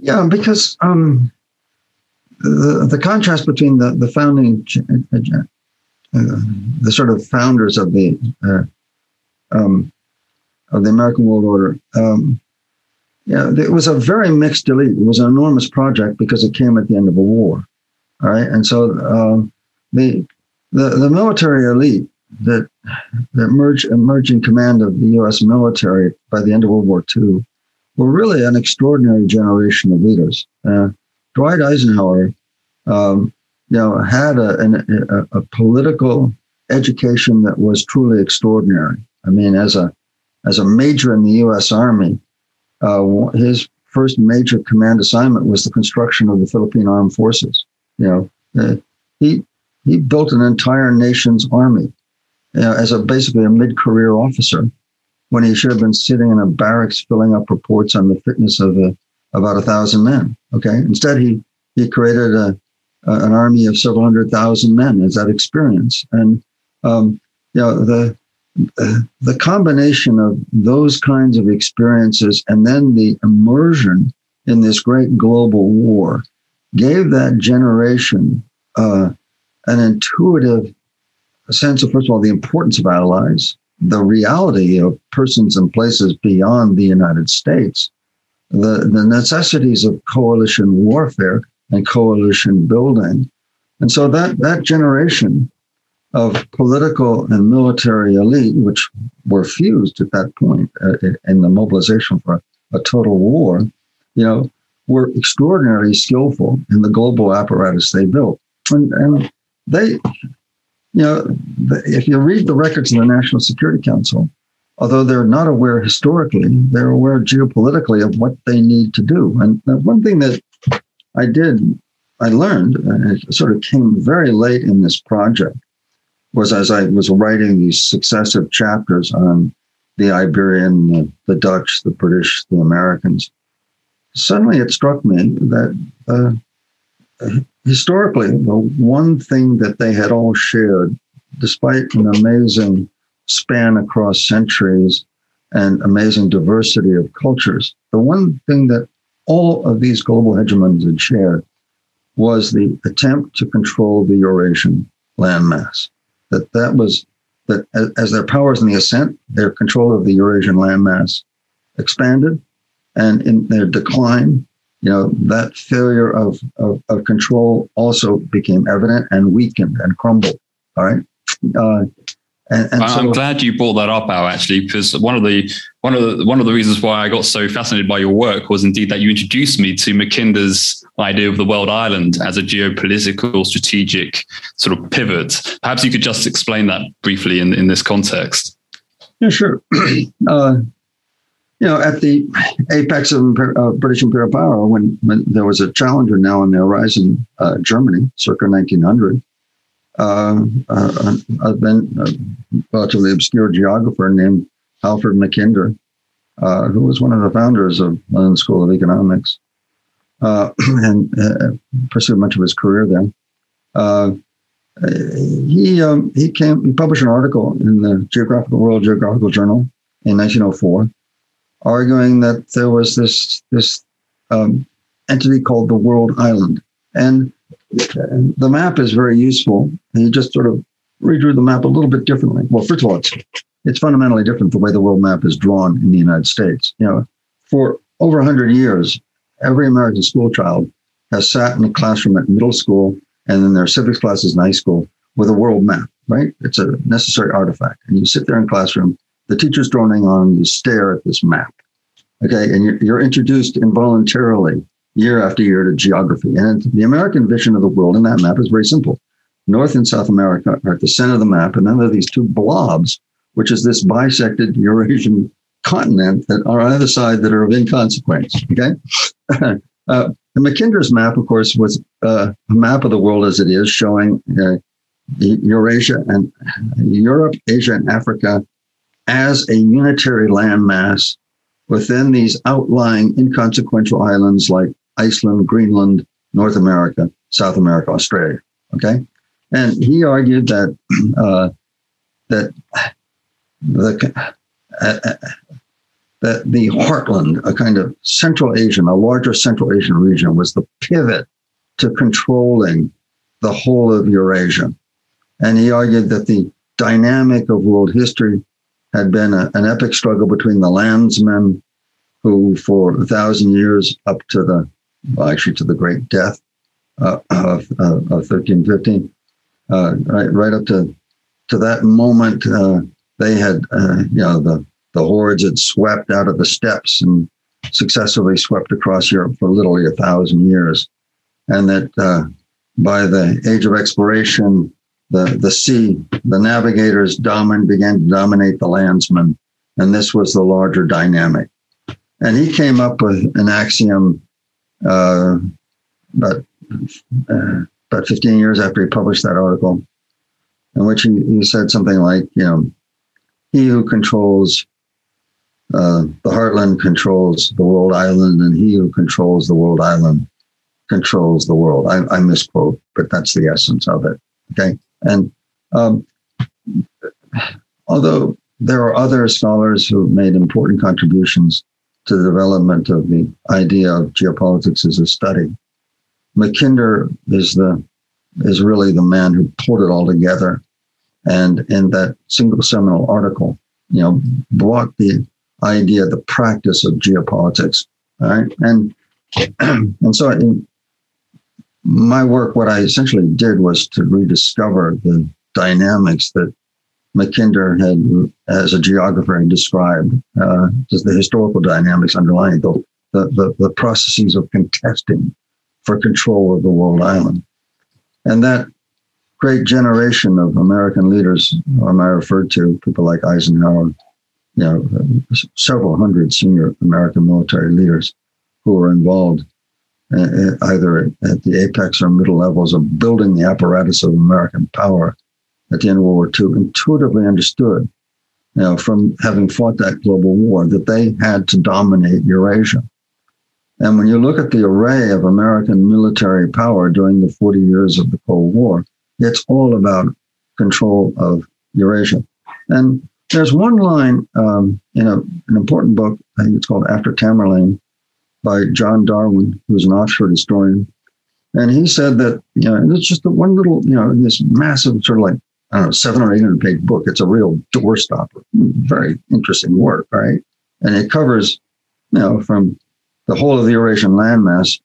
Yeah, because um, the the contrast between the the founding, uh, uh, the sort of founders of the uh, um, of the American World Order, um, yeah, it was a very mixed elite. It was an enormous project because it came at the end of a war, right, and so um, the the the military elite that that emerged, emerged in command of the U.S. military by the end of World War II were really an extraordinary generation of leaders. Uh, Dwight Eisenhower, um, you know, had a, an, a, a, political education that was truly extraordinary. I mean, as a as a major in the U.S. Army, uh, his first major command assignment was the construction of the Philippine Armed Forces. You know, uh, he he built an entire nation's army you know, as a basically a mid-career officer when he should have been sitting in a barracks filling up reports on the fitness of a, about a thousand men. Okay, instead he he created a, a, an army of several hundred thousand men as that experience, and um, you know the the combination of those kinds of experiences and then the immersion in this great global war gave that generation uh, an intuitive sense of, first of all, the importance of allies, the reality of persons and places beyond the United States, the, the necessities of coalition warfare and coalition building. And so that, that generation of political and military elite, which were fused at that point uh, in the mobilization for a total war, you know, were extraordinarily skillful in the global apparatus they built. And, and they you know, if you read the records of the National Security Council, although they're not aware historically, they're aware geopolitically of what they need to do. And one thing that I did, I learned, and it sort of came very late in this project, was as I was writing these successive chapters on the Iberian, the, the Dutch, the British, the Americans. Suddenly it struck me that uh, historically, the one thing that they had all shared, despite an amazing span across centuries and amazing diversity of cultures, the one thing that all of these global hegemons had shared was the attempt to control the Eurasian landmass. That that was that as their powers in the ascent, their control of the Eurasian landmass expanded, and in their decline, you know, that failure of, of, of control also became evident and weakened and crumbled. All right. Uh, and, and I'm so, glad you brought that up, Al. Actually, because one of the one of the one of the reasons why I got so fascinated by your work was indeed that you introduced me to Mackinder's idea of the world island as a geopolitical strategic sort of pivot. Perhaps you could just explain that briefly in, in this context. Yeah, sure. uh, you know, at the apex of uh, British imperial power, when, when there was a challenger now on the horizon, uh, Germany, circa 1900, uh, uh, a, then a relatively obscure geographer named Halford Mackinder, uh, who was one of the founders of London School of Economics, uh, and pursued much of his career there. he um, he came he published an article in the Geographical World Geographical Journal in 1904 arguing that there was this this um, entity called the World Island. And the map is very useful. And he just sort of redrew the map a little bit differently. Well, first of all, it's it's fundamentally different the way the world map is drawn in the United States. You know, for over 100 years, every American school child has sat in a classroom at middle school and in their civics classes in high school with a world map, right? It's a necessary artifact. And you sit there in classroom, the teacher's droning on, you stare at this map. Okay. And you're introduced involuntarily year after year to geography. And the American vision of the world in that map is very simple. North and South America are at the center of the map, and then there are these two blobs, which is this bisected Eurasian continent that are on either side that are of inconsequence. Okay. uh, Mackinder's map, of course, was uh, a map of the world as it is, showing uh, Eurasia and Europe, Asia, and Africa as a unitary landmass within these outlying inconsequential islands like Iceland, Greenland, North America, South America, Australia. Okay, and he argued that uh, that the uh, uh, that the heartland, a kind of Central Asian, a larger Central Asian region, was the pivot to controlling the whole of Eurasia. And he argued that the dynamic of world history had been a, an epic struggle between the landsmen who, for a thousand years, up to the, actually to the Great Death uh, of, uh, of 1315, uh, right, right up to, to that moment, they had, you know, the the hordes had swept out of the steppes and successively swept across Europe for literally a thousand years. And that uh, by the age of exploration, the, the sea, the navigators domin, began to dominate the landsmen. And this was the larger dynamic. And he came up with an axiom uh, about, uh, about 15 years after he published that article, in which he, he said something like, you know, he who controls uh, the heartland controls the world island, and he who controls the world island controls the world. I, I misquote, but that's the essence of it. Okay. And um, although there are other scholars who have made important contributions to the development of the idea of geopolitics as a study, Mackinder is the is really the man who pulled it all together, and in that single seminal article, you know, brought the idea, the practice of geopolitics. Right. And and so in my work, what I essentially did was to rediscover the dynamics that Mackinder had, as a geographer, had described, uh, just the historical dynamics underlying the, the, the, processes of contesting for control of the world island. And that great generation of American leaders, whom I referred to, people like Eisenhower, you know, several hundred senior American military leaders who were involved uh, uh, either at the apex or middle levels of building the apparatus of American power at the end of World War II intuitively understood, you know, from having fought that global war, that they had to dominate Eurasia. And when you look at the array of American military power during the 40 years of the Cold War, it's all about control of Eurasia. And there's one line um, in a, an important book, I think it's called After Tamerlane, by John Darwin, who's an Oxford historian. And he said that, you know, it's just one little, you know, this massive sort of like, know, seven or 800 page book. It's a real doorstopper, very interesting work, right? And it covers, you know, from the whole of the Eurasian landmass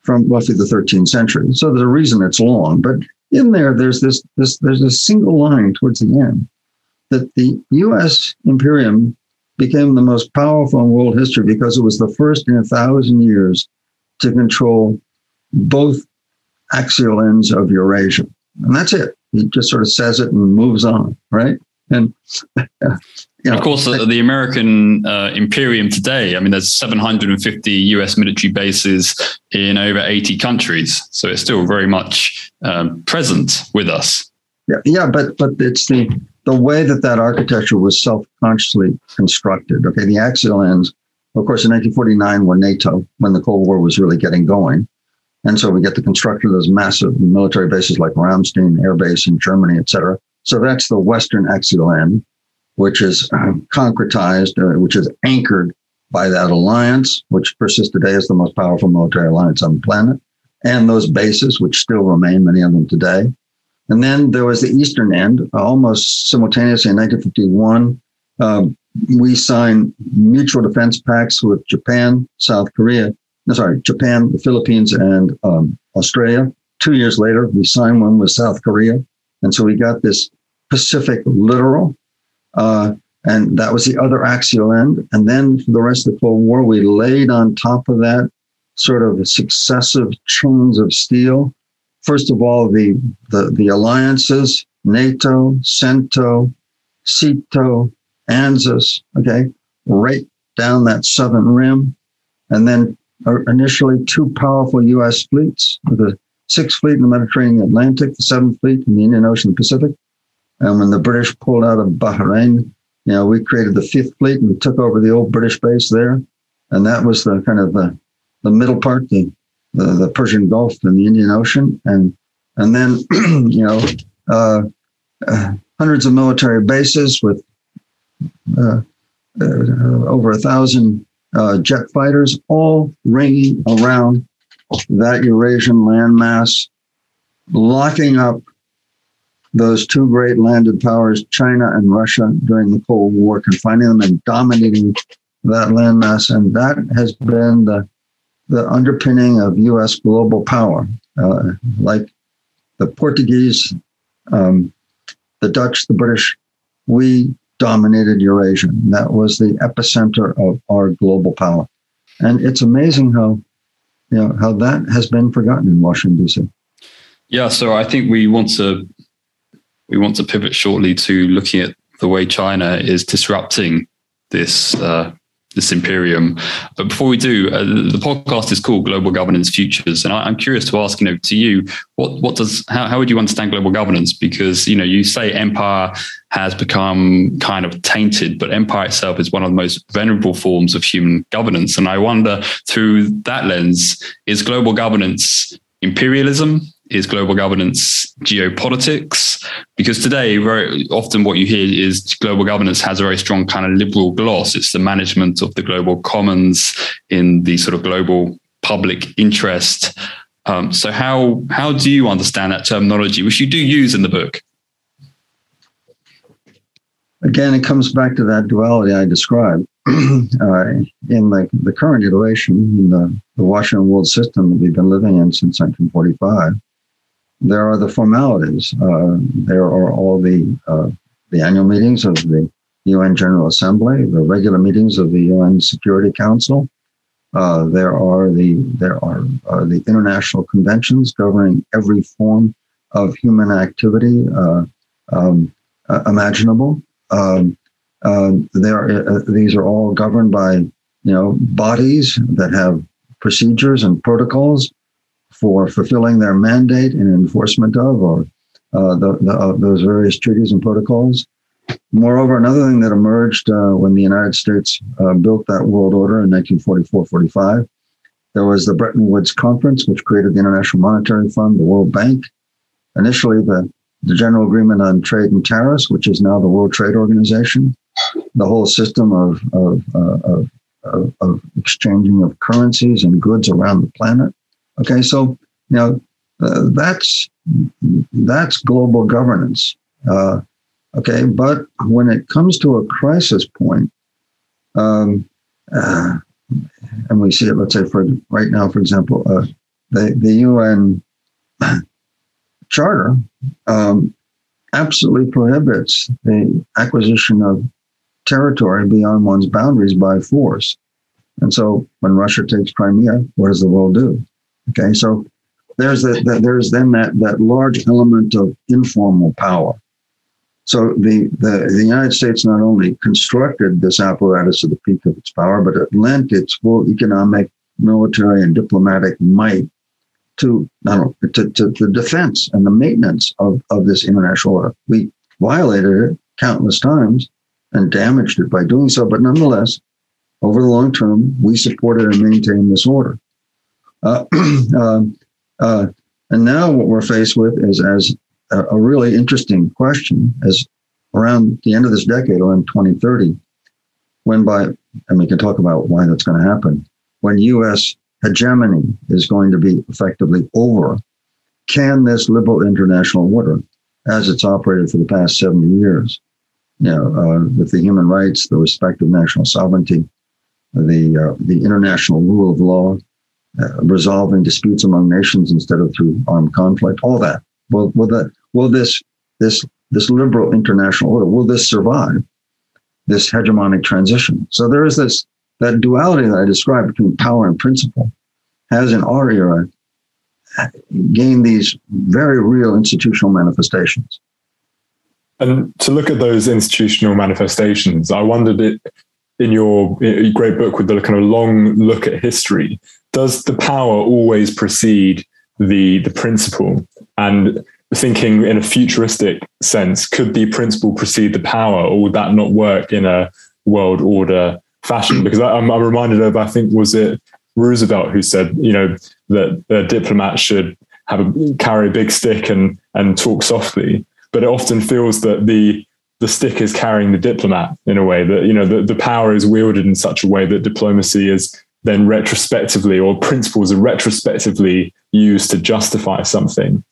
from roughly the 13th century. So there's a reason it's long, but in there, there's this, this, there's a single line towards the end that the U.S. Imperium became the most powerful in world history because it was the first in a thousand years to control both axial ends of Eurasia. And that's it. He just sort of says it and moves on, right? And you know, of course, the, the American uh, Imperium today, I mean, there's 750 US military bases in over 80 countries. So it's still very much um, present with us. Yeah, yeah, but but it's the the way that that architecture was self-consciously constructed. Okay, the axial ends, of course, in 1949 were NATO when the Cold War was really getting going, and so we get the construction of those massive military bases like Ramstein Air Base in Germany, et cetera. So that's the Western axial end, which is uh, concretized, uh, which is anchored by that alliance, which persists today as the most powerful military alliance on the planet, and those bases, which still remain, many of them today. And then there was the eastern end, almost simultaneously in 1951. Um, we signed mutual defense pacts with Japan, South Korea, no, sorry, Japan, the Philippines, and um, Australia. Two years later, we signed one with South Korea. And so we got this Pacific littoral. Uh, and that was the other axial end. And then for the rest of the Cold War, we laid on top of that sort of successive chains of steel. First of all, the, the, the alliances, NATO, CENTO, SEATO, ANZUS, okay, right down that southern rim. And then initially two powerful U.S. fleets, the Sixth Fleet in the Mediterranean Atlantic, the Seventh Fleet in the Indian Ocean Pacific. And when the British pulled out of Bahrain, you know, we created the Fifth Fleet and took over the old British base there. And that was the kind of the, the middle part, the, the, the Persian Gulf and the Indian Ocean. And, and then, you know, uh, uh, hundreds of military bases with uh, uh over a thousand uh, jet fighters, all ringing around that Eurasian landmass, locking up those two great landed powers, China and Russia, during the Cold War, confining them and dominating that landmass. And that has been the, the underpinning of U.S. global power. Uh, like the Portuguese, um, the Dutch, the British, we dominated Eurasia. That was the epicenter of our global power. And it's amazing how, you know, how that has been forgotten in Washington, D.C. Yeah, so I think we want to we want to pivot shortly to looking at the way China is disrupting this uh, this imperium. But before we do, uh, the podcast is called Global Governance Futures, and I, am curious to ask, you know, to you, what what does how, how would you understand global governance? Because you know, you say empire has become kind of tainted, but empire itself is one of the most venerable forms of human governance, and I wonder through that lens, is global governance imperialism? Is global governance geopolitics? Because today, very often what you hear is global governance has a very strong kind of liberal gloss. It's the management of the global commons in the sort of global public interest. Um, so how how do you understand that terminology, which you do use in the book? Again, it comes back to that duality I described. uh, in the, the current iteration, in the, the Washington world system that we've been living in since 1945, there are the formalities. Uh, there are all the uh, the annual meetings of the UN General Assembly, the regular meetings of the UN Security Council. Uh, there are the there are, are, the international conventions governing every form of human activity uh, um, uh, imaginable. Um, um, there, uh, these are all governed by you know bodies that have procedures and protocols for fulfilling their mandate and enforcement of, or uh, the, the, uh, those various treaties and protocols. Moreover, another thing that emerged uh, when the United States uh, built that world order in 1944-45, there was the Bretton Woods Conference, which created the International Monetary Fund, the World Bank. Initially, the, the General Agreement on Trade and Tariffs, which is now the World Trade Organization, the whole system of, of, uh, of, of, of exchanging of currencies and goods around the planet. Okay, so you know uh, that's that's global governance. Uh, okay, but when it comes to a crisis point, um, uh, and we see it, let's say for right now, for example, uh, the the UN charter um, absolutely prohibits the acquisition of territory beyond one's boundaries by force. And so when Russia takes Crimea, what does the world do? Okay, so there's that, there's then that that large element of informal power. So the, the the United States not only constructed this apparatus to the peak of its power, but it lent its full economic, military, and diplomatic might to not to, to the defense and the maintenance of, of this international order. We violated it countless times and damaged it by doing so, but nonetheless, over the long term, we supported and maintained this order. Uh, um, uh, and now what we're faced with is as a, a, really interesting question as around the end of this decade, around 2030, when by and we can talk about why that's going to happen, when U.S. hegemony is going to be effectively over, can this liberal international order, as it's operated for the past 70 years, you know, uh, with the human rights, the respect of national sovereignty, the uh, the international rule of law, uh, resolving disputes among nations instead of through armed conflict, all that. Will will that will this this this liberal international order will this survive this hegemonic transition? So there is this that duality that I described between power and principle has in our era gained these very real institutional manifestations. And to look at those institutional manifestations, I wondered it in your great book with the kind of long look at history, does the power always precede the the principle? And thinking in a futuristic sense, could the principle precede the power, or would that not work in a world order fashion? Because I'm, I'm reminded of, I think, was it Roosevelt who said, you know, that a diplomat should have a, carry a big stick and and talk softly. But it often feels that the the stick is carrying the diplomat in a way that you know the, the power is wielded in such a way that diplomacy is then retrospectively or principles are retrospectively used to justify something.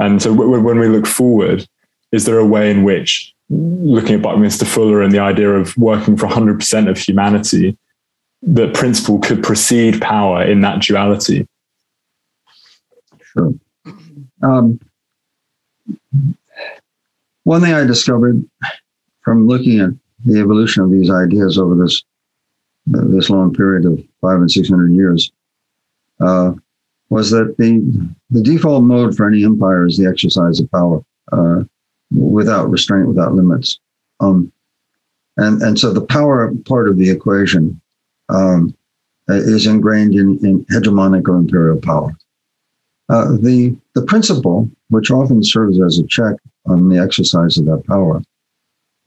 And so w- when we look forward, is there a way in which looking at Buckminster Fuller and the idea of working for 100% of humanity, that principle could precede power in that duality? Sure. Um, one thing I discovered from looking at the evolution of these ideas over this uh, this long period of five and six hundred years uh, was that the the default mode for any empire is the exercise of power uh, without restraint, without limits. Um, and and so the power part of the equation um, is ingrained in, in hegemonic or imperial power. Uh, the the principle, which often serves as a check on the exercise of that power,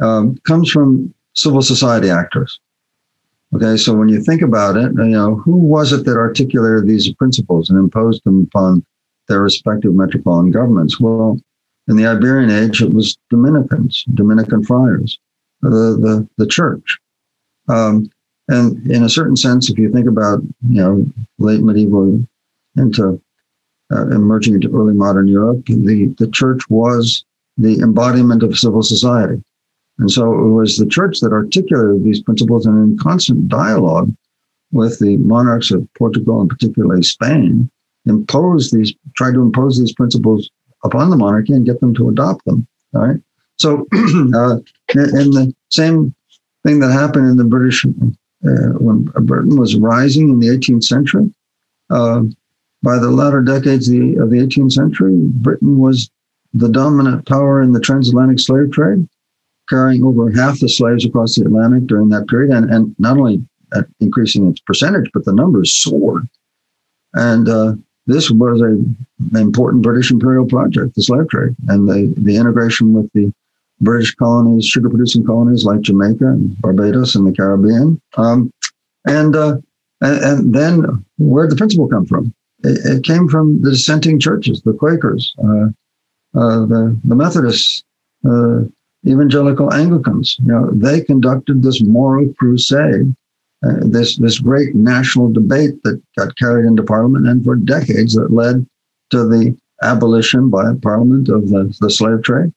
um, comes from civil society actors. Okay, so when you think about it, you know, who was it that articulated these principles and imposed them upon their respective metropolitan governments? Well, in the Iberian age, it was Dominicans, Dominican friars, the, the, the church. Um, and in a certain sense, if you think about, you know, late medieval into uh, emerging into early modern Europe, the, the church was the embodiment of civil society. And so it was the church that articulated these principles and in constant dialogue with the monarchs of Portugal and particularly Spain, imposed these, tried to impose these principles upon the monarchy and get them to adopt them. All right. So, uh, and the same thing that happened in the British, uh, when Britain was rising in the 18th century, uh, by the latter decades of the, of the 18th century, Britain was the dominant power in the transatlantic slave trade carrying over half the slaves across the Atlantic during that period, and, and not only increasing its percentage, but the numbers soared. And uh, this was a, an important British imperial project, the slave trade, and the, the integration with the British colonies, sugar producing colonies like Jamaica and Barbados and the Caribbean. Um, and, uh, and, and, then where did the principle come from? It, it, came from the dissenting churches, the Quakers, uh, uh the, the Methodists, uh, evangelical Anglicans. You know, they conducted this moral crusade, uh, this this great national debate that got carried into Parliament, and for decades that led to the abolition by Parliament of the, the slave trade.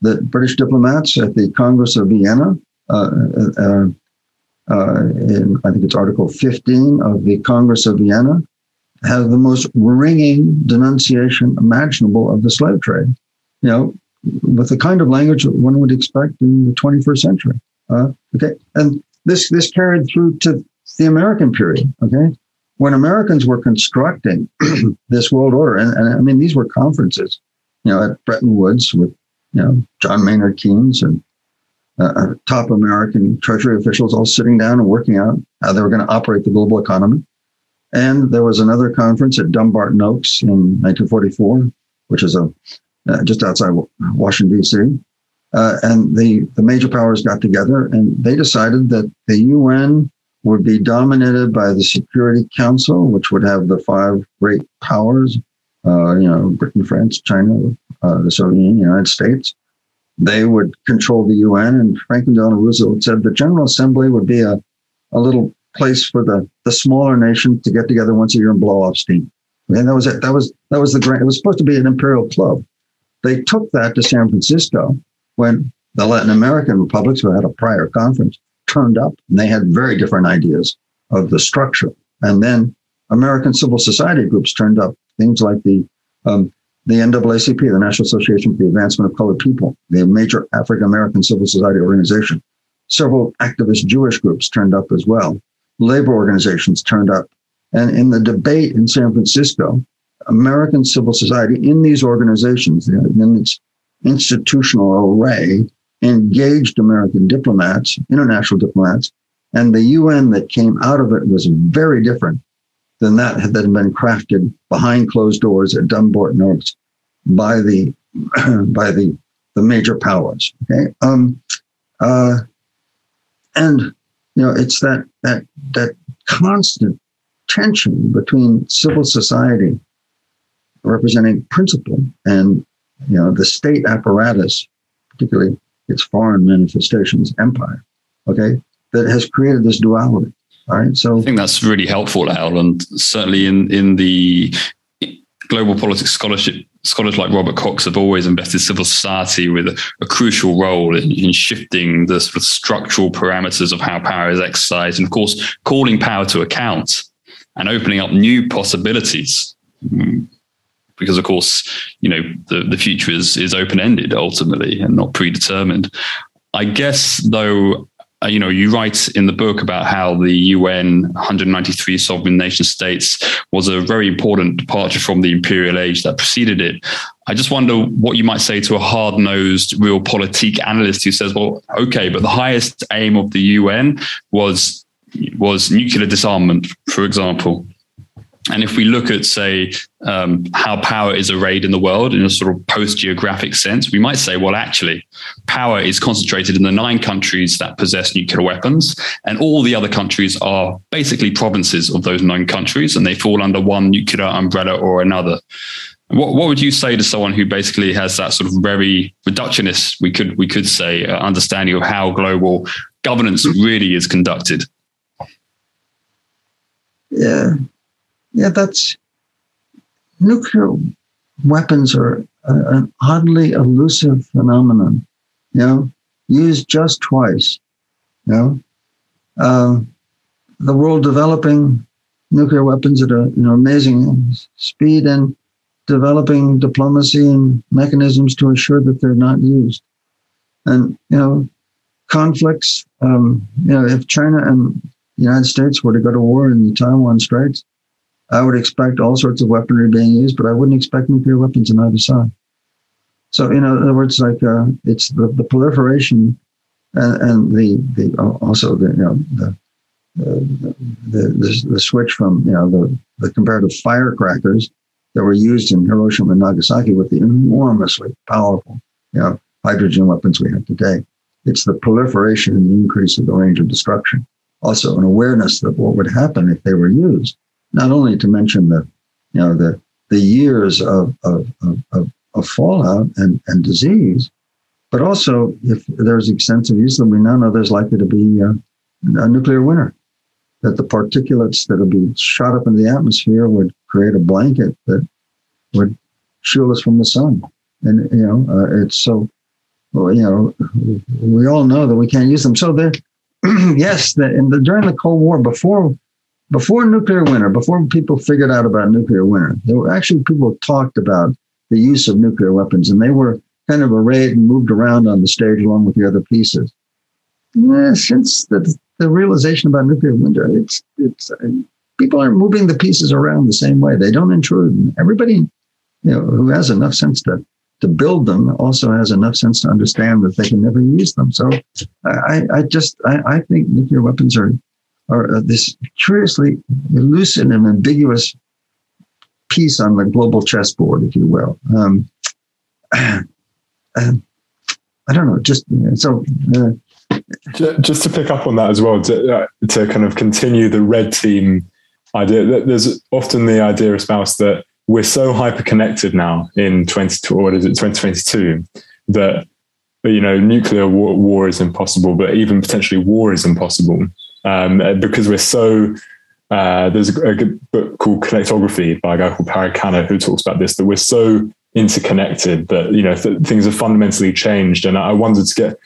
The British diplomats at the Congress of Vienna, uh, uh, uh in I think it's Article 15 of the Congress of Vienna, have the most ringing denunciation imaginable of the slave trade. You know, with the kind of language that one would expect in the 21st century. Uh, okay, and this this carried through to the American period. Okay, when Americans were constructing this world order, and, and, I mean these were conferences, you know, at Bretton Woods with you know John Maynard Keynes and uh, uh top American Treasury officials all sitting down and working out how they were going to operate the global economy. And there was another conference at Dumbarton Oaks in 1944, which is a uh, just outside Washington, D.C. Uh, and the, the major powers got together and they decided that the UN would be dominated by the Security Council, which would have the five great powers, uh, you know, Britain, France, China, uh, the Soviet Union, the United States. They would control the UN, and Franklin Delano Roosevelt said the General Assembly would be a, a little place for the, the smaller nations to get together once a year and blow off steam. And that was it. That was that was the grand. It was supposed to be an imperial club. They took that to San Francisco when the Latin American republics, who had a prior conference, turned up, and they had very different ideas of the structure. And then American civil society groups turned up, things like the um, the NAACP, the National Association for the Advancement of Colored People, the major African American civil society organization. Several activist Jewish groups turned up as well. Labor organizations turned up. And in the debate in San Francisco, American civil society in these organizations, in its institutional array, engaged American diplomats, international diplomats, and the UN that came out of it was very different than that that had been crafted behind closed doors at Dumbarton Oaks by the by the the major powers. Okay, um, uh, and you know it's that that that constant tension between civil society representing principle and you know the state apparatus, particularly its foreign manifestations, empire. Okay, that has created this duality. All right. So I think that's really helpful, Al, and certainly in in the global politics scholarship, scholars like Robert Cox have always invested civil society with a, a crucial role in, in, shifting the sort of structural parameters of how power is exercised, and of course, calling power to account and opening up new possibilities. Mm, because of course, you know, the, the future is is open ended ultimately and not predetermined. I guess though uh, you know, you write in the book about how the UN 193 sovereign nation states was a very important departure from the imperial age that preceded it. I just wonder what you might say to a hard nosed realpolitik analyst who says, well, okay, but the highest aim of the UN was was nuclear disarmament, for example. And if we look at, say, um, how power is arrayed in the world in a sort of post geographic sense, we might say, well, actually, power is concentrated in the nine countries that possess nuclear weapons, and all the other countries are basically provinces of those nine countries, and they fall under one nuclear umbrella or another. What, what would you say to someone who basically has that sort of very reductionist, we could we could say, uh, understanding of how global governance really is conducted? Yeah, yeah, that's nuclear weapons are an oddly elusive phenomenon. You know, used just twice. You know, uh, the world developing nuclear weapons at an amazing speed and developing diplomacy and mechanisms to ensure that they're not used. And you know, conflicts. Um, you know, if China and the United States were to go to war in the Taiwan Straits, I would expect all sorts of weaponry being used, but I wouldn't expect nuclear weapons on either side. So, in other words, like uh, it's the, the proliferation and, and the the uh, also the you know the, uh, the, the the switch from you know the the comparative firecrackers that were used in Hiroshima and Nagasaki with the enormously powerful you know hydrogen weapons we have today. It's the proliferation and the increase of the range of destruction. Also, an awareness that what would happen if they were used not only to mention the, you know, the the years of of, of, of fallout and, and disease, but also if there's extensive use of them, we now know there's likely to be a, a nuclear winter. That the particulates that would be shot up into the atmosphere would create a blanket that would shield us from the sun. And you know, uh, it's so well, you know, we all know that we can't use them. So there, yes, the, in the, during the Cold War, before before nuclear winter, before people figured out about nuclear winter, there were actually people talked about the use of nuclear weapons, and they were kind of arrayed and moved around on the stage along with the other pieces. Since the, the realization about nuclear winter, it's it's uh, people aren't moving the pieces around the same way. They don't intrude. Everybody, you know, who has enough sense to to build them also has enough sense to understand that they can never use them. So, I, I just I, I think nuclear weapons are or uh, this curiously elusive and ambiguous piece on the global chessboard, if you will. Um, uh, I don't know, just so. Uh, just to pick up on that as well, to, uh, to kind of continue the red team idea, there's often the idea espoused that we're so hyper connected now in 20, what is it, 2022 that you know nuclear war, war, is impossible, but even potentially war is impossible. Um, because we're so. Uh, there's a, book called Connectography by a guy called Parag Khanna who talks about this. That we're so interconnected that you know th- things have fundamentally changed, and I wanted to get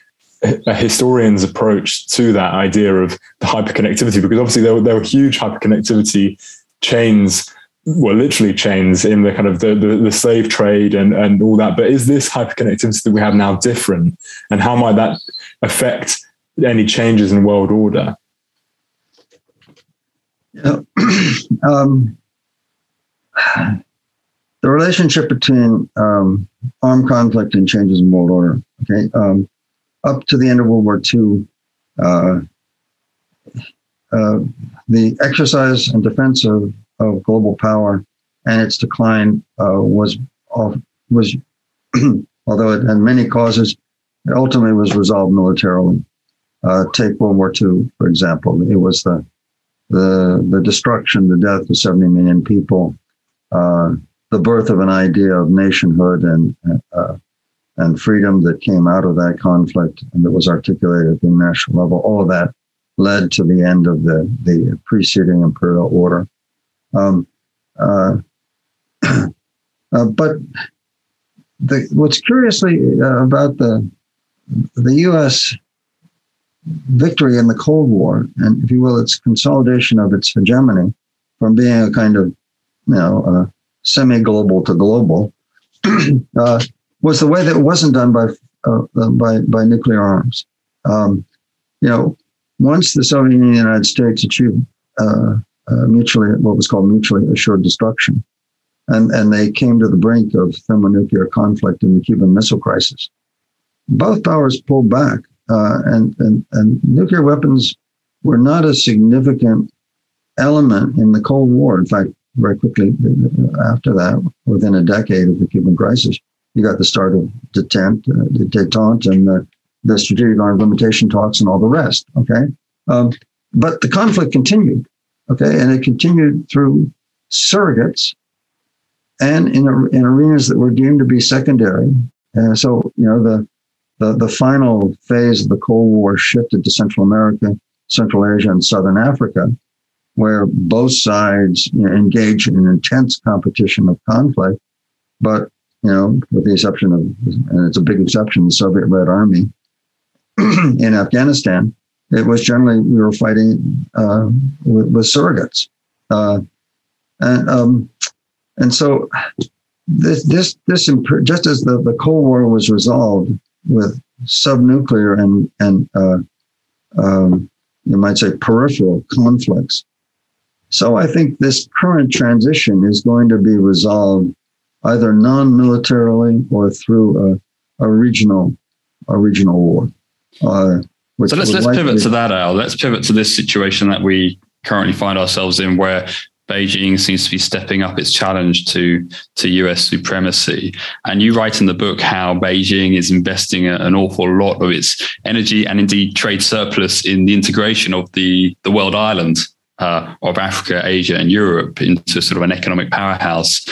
a historian's approach to that idea of the hyperconnectivity because obviously there were, there were huge hyperconnectivity chains well literally chains in the kind of the, the, the slave trade and and all that but is this hyperconnectivity that we have now different and how might that affect any changes in world order um, the relationship between um, armed conflict and changes in world order okay um, up to the end of World War II, uh, uh, the exercise and defense of, of global power and its decline uh, was was although it had many causes, it ultimately was resolved militarily. Uh, take World War II, for example. It was the the the destruction, the death of 70 million people, uh, the birth of an idea of nationhood and uh, and freedom that came out of that conflict and that was articulated at the national level, all of that led to the end of the, the preceding imperial order. Um, uh, uh, but the, what's curiously uh, about the the U.S. victory in the Cold War, and if you will, its consolidation of its hegemony from being a kind of you know uh, semi-global to global, uh, was the way that it wasn't done by uh, uh, by by nuclear arms. Um, you know, once the Soviet Union and the United States achieved uh, uh, mutually what was called mutually assured destruction, and and they came to the brink of thermonuclear conflict in the Cuban Missile Crisis, both powers pulled back, uh, and and and nuclear weapons were not a significant element in the Cold War. In fact, very quickly uh, after that, within a decade of the Cuban crisis, you got the start of detente, uh, detente and the, the strategic arms limitation talks and all the rest. Okay. Um, but the conflict continued. Okay. And it continued through surrogates and in, in arenas that were deemed to be secondary. And so, you know, the, the, the final phase of the Cold War shifted to Central America, Central Asia, and Southern Africa, where both sides you know, engaged in intense competition of conflict. But you know, with the exception of, and it's a big exception, the Soviet Red Army in Afghanistan, it was generally we were fighting uh, with, with, surrogates, uh, and um, and so this this this just as the, the Cold War was resolved with subnuclear and and uh, um, you might say peripheral conflicts. So I think this current transition is going to be resolved either non-militarily or through a, a regional a regional war. Uh, so let's let's pivot to that, Al. Let's pivot to this situation that we currently find ourselves in, where Beijing seems to be stepping up its challenge to to US supremacy. And you write in the book how Beijing is investing an awful lot of its energy and indeed trade surplus in the integration of the the world island uh, of Africa, Asia, and Europe into sort of an economic powerhouse.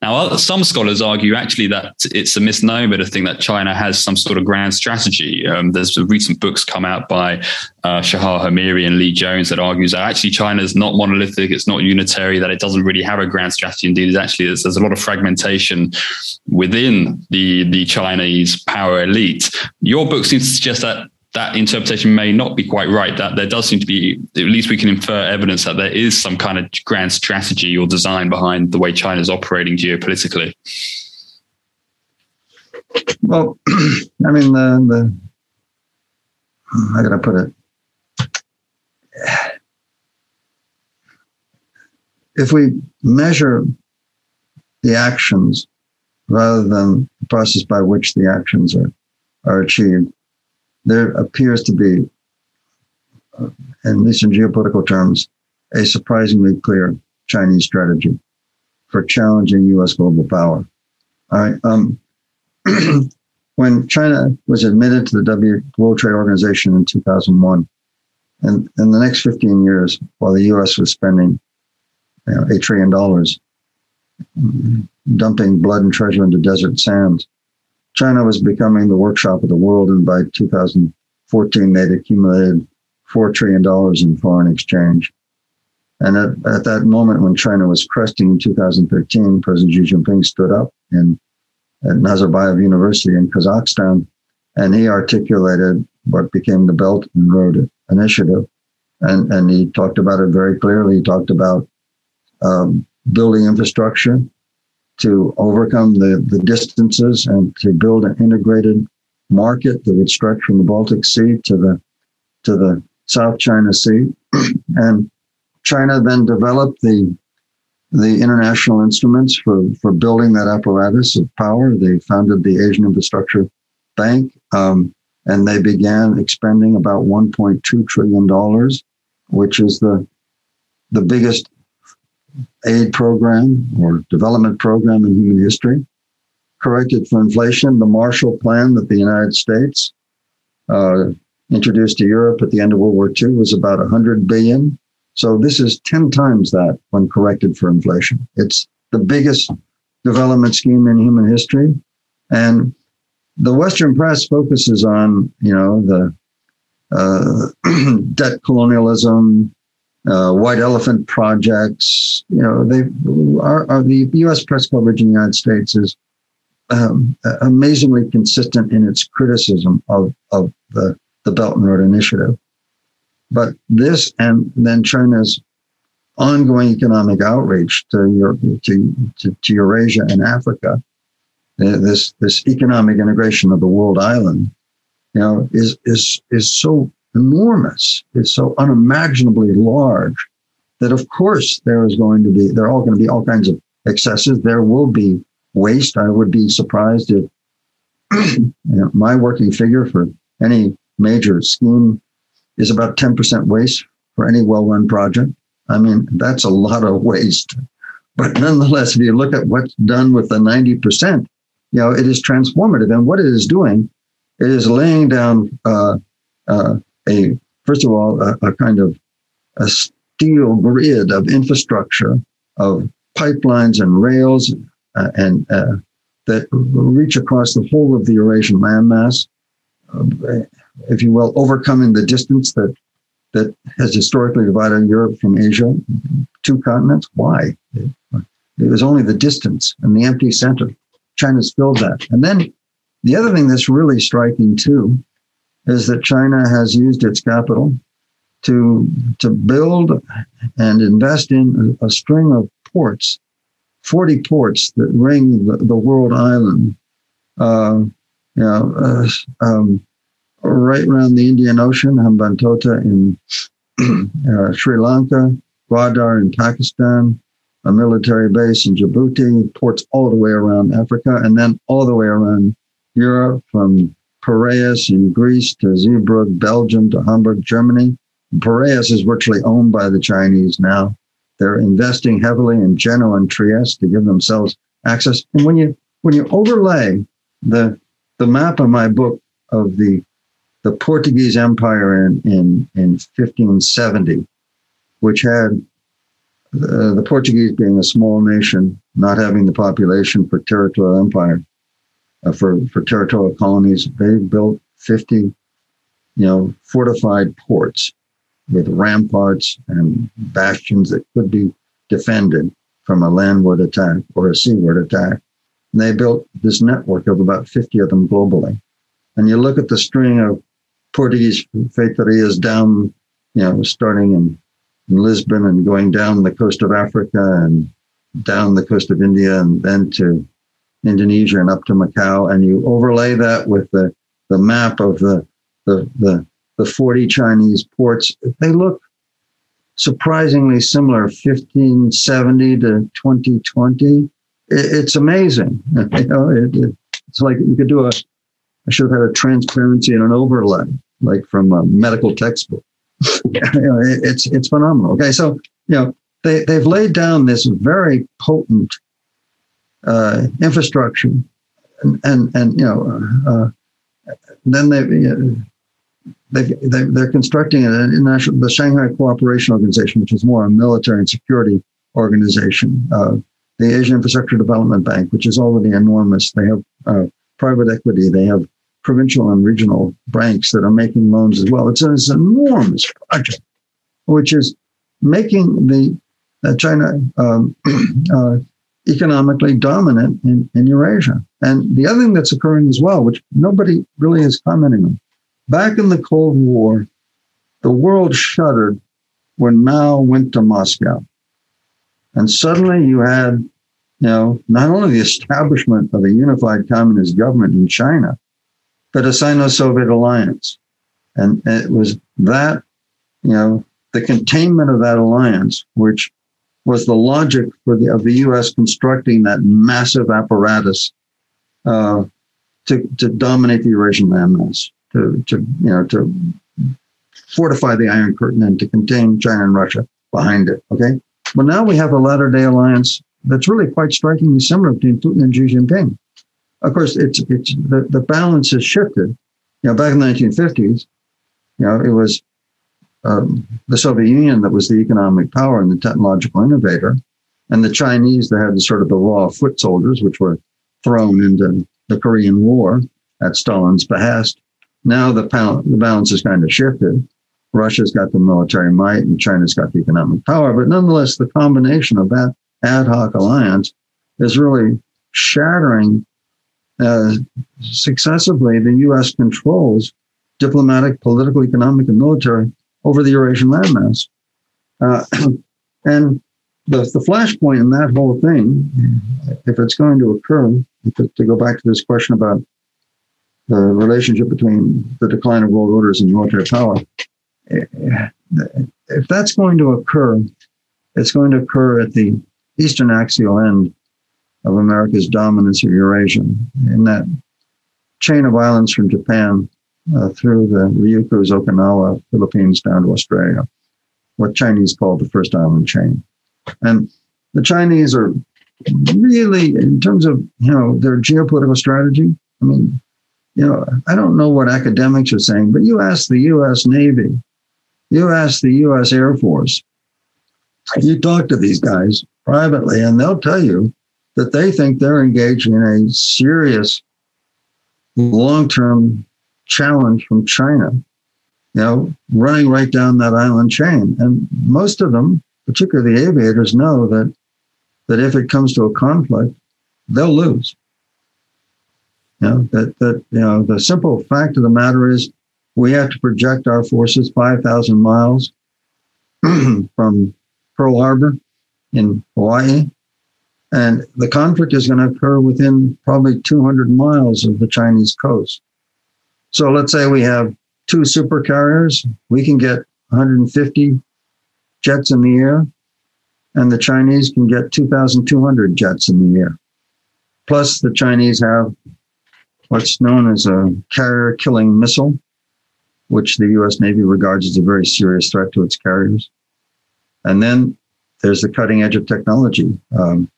Now, some scholars argue actually that it's a misnomer to think that China has some sort of grand strategy. Um, there's recent books come out by uh, Shahar Hameiri and Lee Jones that argues that actually China is not monolithic, it's not unitary, that it doesn't really have a grand strategy. Indeed, it's actually there's, there's a lot of fragmentation within the the Chinese power elite. Your book seems to suggest that that interpretation may not be quite right. That there does seem to be, at least we can infer evidence that there is some kind of grand strategy or design behind the way China is operating geopolitically. Well, I mean, the, the how can I put it? If we measure the actions rather than the process by which the actions are, are achieved, there appears to be, uh, at least in geopolitical terms, a surprisingly clear Chinese strategy for challenging U.S. global power. All right. Um, when China was admitted to the w, World Trade Organization in 2001, and in the next 15 years, while the U.S. was spending you know, $8 trillion dumping blood and treasure into desert sands, China was becoming the workshop of the world, and by 2014, they'd accumulated $4 trillion in foreign exchange. And at, at that moment when China was cresting in 2013, President Xi Jinping stood up in, at Nazarbayev University in Kazakhstan, and he articulated what became the Belt and Road Initiative. And, and he talked about it very clearly. He talked about um, building infrastructure to overcome the, the distances and to build an integrated market that would stretch from the Baltic Sea to the to the South China Sea. and China then developed the the international instruments for, for building that apparatus of power. They founded the Asian Infrastructure Bank, um, and they began expending about 1.2 trillion dollars, which is the the biggest aid program or development program in human history. Corrected for inflation, the Marshall Plan that the United States uh, introduced to Europe at the end of World War II was about 100 billion. So this is 10 times that when corrected for inflation. It's the biggest development scheme in human history. And the Western press focuses on, you know, the uh, debt colonialism, uh, white elephant projects. You know, they are, are, the U.S. press coverage in the United States is um, amazingly consistent in its criticism of of the the Belt and Road Initiative. But this and then China's ongoing economic outreach to, Europe, to, to, to Eurasia and Africa, uh, this this economic integration of the world island, you know, is is is so enormous. It's so unimaginably large that of course there is going to be there are all going to be all kinds of excesses. There will be waste. I would be surprised if you know, my working figure for any major scheme is about 10% waste for any well-run project. I mean, that's a lot of waste. But nonetheless, if you look at what's done with the 90%, you know, it is transformative. And what it is doing, it is laying down uh, uh, a, first of all, a, a kind of a steel grid of infrastructure, of pipelines and rails, uh, and uh, that reach across the whole of the Eurasian landmass. Uh, if you will, overcoming the distance that that has historically divided Europe from Asia, two continents. Why? It was only the distance and the empty center. China's filled that. And then the other thing that's really striking too is that China has used its capital to to build and invest in a, a string of ports, 40 ports that ring the, the world island. Uh, you know, uh, um, right around the Indian Ocean, Hambantota in uh, Sri Lanka, Gwadar in Pakistan, a military base in Djibouti, ports all the way around Africa, and then all the way around Europe from Piraeus in Greece to Zeebrugge, Belgium to Hamburg, Germany. Piraeus is virtually owned by the Chinese now. They're investing heavily in Genoa and Trieste to give themselves access. And when you when you overlay the the map of my book of the the Portuguese Empire in, in, in 1570, which had uh, the Portuguese being a small nation, not having the population for territorial empire, uh, for, for territorial colonies, they built 50, you know, fortified ports with ramparts and bastions that could be defended from a landward attack or a seaward attack. And they built this network of about 50 of them globally. And you look at the string of Portuguese feitorias down, you know, starting in, in Lisbon and going down the coast of Africa and down the coast of India and then to Indonesia and up to Macau. And you overlay that with the, the map of the, the, the, the 40 Chinese ports. They look surprisingly similar, 1570 to 2020. It, it's amazing. you know, it, it, it's like you could do a, I should have had a transparency and an overlay, like from a medical textbook. you know, it, it's it's phenomenal. Okay, so you know they they've laid down this very potent uh, infrastructure, and and, and you know uh, then they. Uh, they, they, they're constructing an international, the Shanghai Cooperation Organization, which is more a military and security organization. Uh, the Asian Infrastructure Development Bank, which is already enormous. They have uh, private equity. They have provincial and regional banks that are making loans as well. It's an enormous project, which is making the uh, China um, uh, economically dominant in, in Eurasia. And the other thing that's occurring as well, which nobody really is commenting on, back in the Cold War, the world shuddered when Mao went to Moscow. And suddenly you had, you know, not only the establishment of a unified communist government in China, but a Sino-Soviet alliance. And it was that, you know, the containment of that alliance, which was the logic for the, of the U.S. constructing that massive apparatus uh, to, to dominate the Eurasian landmass, to, to, you know, to fortify the Iron Curtain and to contain China and Russia behind it. Okay. But now we have a latter day alliance that's really quite strikingly similar between Putin and Xi Jinping. Of course, it's, it's the, the balance has shifted. You know, back in the 1950s, you know, it was um, the Soviet Union that was the economic power and the technological innovator, and the Chinese that had the sort of the raw foot soldiers, which were thrown into the Korean War at Stalin's behest. Now the, the balance has kind of shifted. Russia's got the military might and China's got the economic power. But nonetheless, the combination of that ad hoc alliance is really shattering uh, successively the U.S. controls diplomatic, political, economic, and military over the Eurasian landmass. Uh, and the, the flashpoint in that whole thing, if it's going to occur, to, to go back to this question about the relationship between the decline of world orders and military power, if that's going to occur, it's going to occur at the eastern axial end of America's dominance of Eurasia, in that chain of islands from Japan uh, through the Ryukyus, Okinawa, Philippines down to Australia, what Chinese call the first island chain. And the Chinese are really, in terms of you know their geopolitical strategy, I mean, you know, I don't know what academics are saying, but you ask the U.S. Navy you ask the U.S. Air Force, you talk to these guys privately, and they'll tell you that they think they're engaged in a serious long term challenge from China, you know, running right down that island chain. And most of them, particularly the aviators, know that that if it comes to a conflict, they'll lose. You know, that that you know, the simple fact of the matter is we have to project our forces 5,000 miles from Pearl Harbor in Hawaii. And the conflict is going to occur within probably 200 miles of the Chinese coast. So let's say we have two supercarriers. We can get 150 jets in the air, and the Chinese can get 2,200 jets in the air. Plus, the Chinese have what's known as a carrier killing missile, which the US Navy regards as a very serious threat to its carriers. And then there's the cutting edge of technology. Um,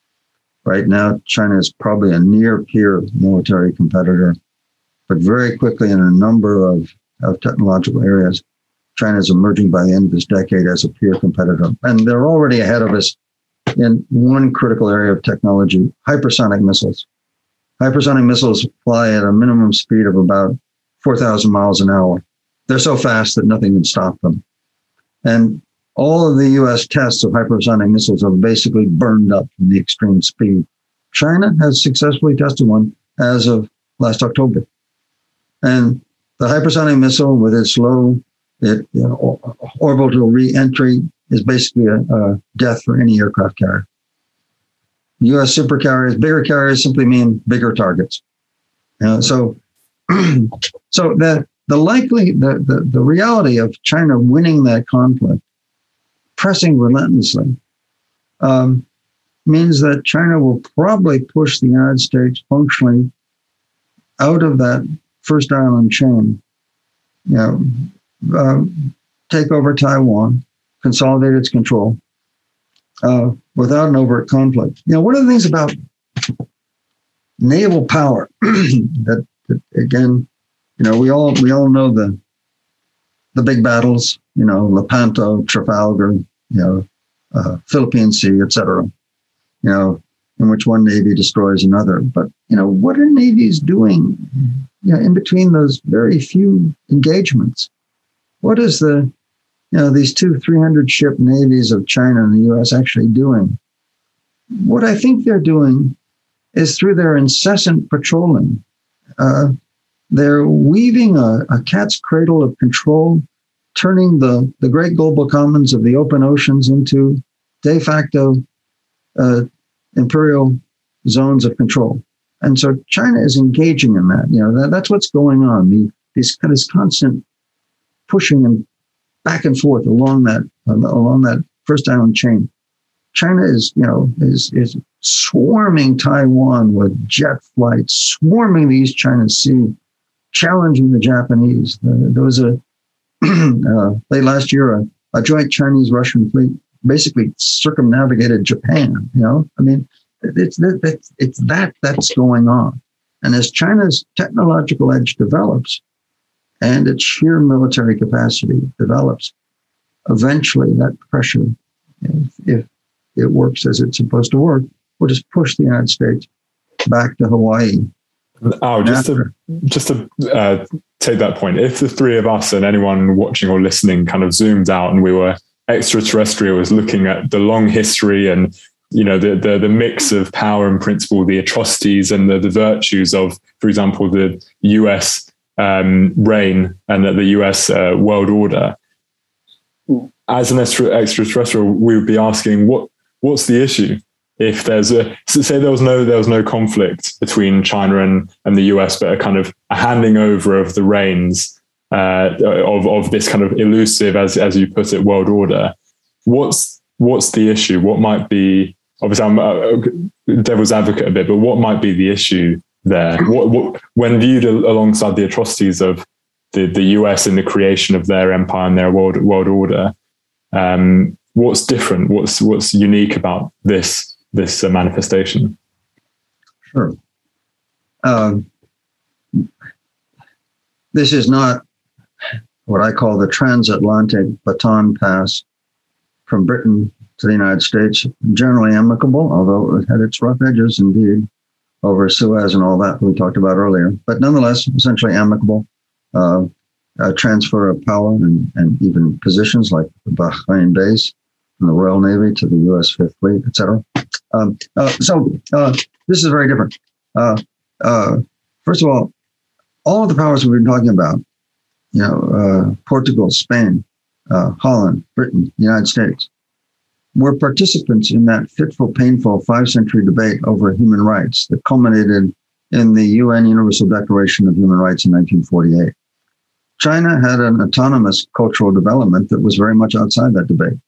right now, China is probably a near peer military competitor, but very quickly in a number of, of technological areas, China is emerging by the end of this decade as a peer competitor. And they're already ahead of us in one critical area of technology hypersonic missiles. Hypersonic missiles fly at a minimum speed of about 4,000 miles an hour. They're so fast that nothing can stop them. And all of the US tests of hypersonic missiles have basically burned up from the extreme speed. China has successfully tested one as of last October. And the hypersonic missile with its low it, you know, orbital re-entry is basically a, a, death for any aircraft carrier. U.S. supercarriers, bigger carriers simply mean bigger targets. Uh, so, so that the likely the, the, the reality of China winning that conflict, pressing relentlessly, um, means that China will probably push the United States functionally out of that first island chain. You know, uh, take over Taiwan, consolidate its control uh, without an overt conflict. You know, one of the things about naval power that, that again you know, we all we all know the the big battles. You know, Lepanto, Trafalgar, you know, uh, Philippine Sea, etc. You know, in which one navy destroys another. But you know, what are navies doing you know, in between those very few engagements, what is the, you know, these two 300 ship navies of China and the US actually doing? What I think they're doing is through their incessant patrolling, uh, they're weaving a, a cat's cradle of control, turning the, the great global commons of the open oceans into de facto uh, imperial zones of control. And so China is engaging in that. You know, that, that's what's going on. The, this, this constant pushing and back and forth along that along that first island chain. China is, you know, is is swarming Taiwan with jet flights, swarming the East China Sea, challenging the Japanese. Uh, there was a uh, late last year a, a joint Chinese Russian fleet basically circumnavigated Japan. You know, I mean, it's it's it's that that's going on, and as China's technological edge develops, and its sheer military capacity develops, eventually that pressure, if, if it works as it's supposed to work, will just push the United States back to Hawaii. Oh, just to just to uh, take that point, if the three of us and anyone watching or listening kind of zoomed out and we were extraterrestrials looking at the long history and you know the, the the mix of power and principle, the atrocities and the, the virtues of, for example, the U.S. Um, reign and the U.S. Uh, world order. As an extraterrestrial, we would be asking what what's the issue? If there's a say there was no there was no conflict between China and, and the US, but a kind of a handing over of the reins uh, of of this kind of elusive, as as you put it, world order. What's what's the issue? What might be obviously I'm a devil's advocate a bit, but what might be the issue there? What, what when viewed alongside the atrocities of the, the US in the creation of their empire and their world world order, um, what's different? What's what's unique about this this uh, manifestation? Sure. Um, this is not what I call the transatlantic baton pass from Britain to the United States. Generally amicable, although it had its rough edges indeed over Suez and all that we talked about earlier. But nonetheless, essentially amicable. Uh, transfer of power and, and even positions like the Bahrain base from the Royal Navy to the U.S. Fifth Fleet, etc. Um, uh, so uh, this is very different. Uh, uh, first of all, all of the powers we've been talking about, you know, uh, Portugal, Spain, Holland, Britain, United States, were participants in that fitful, painful five-century debate over human rights that culminated in the UN Universal Declaration of Human Rights in 1948. China had an autonomous cultural development that was very much outside that debate.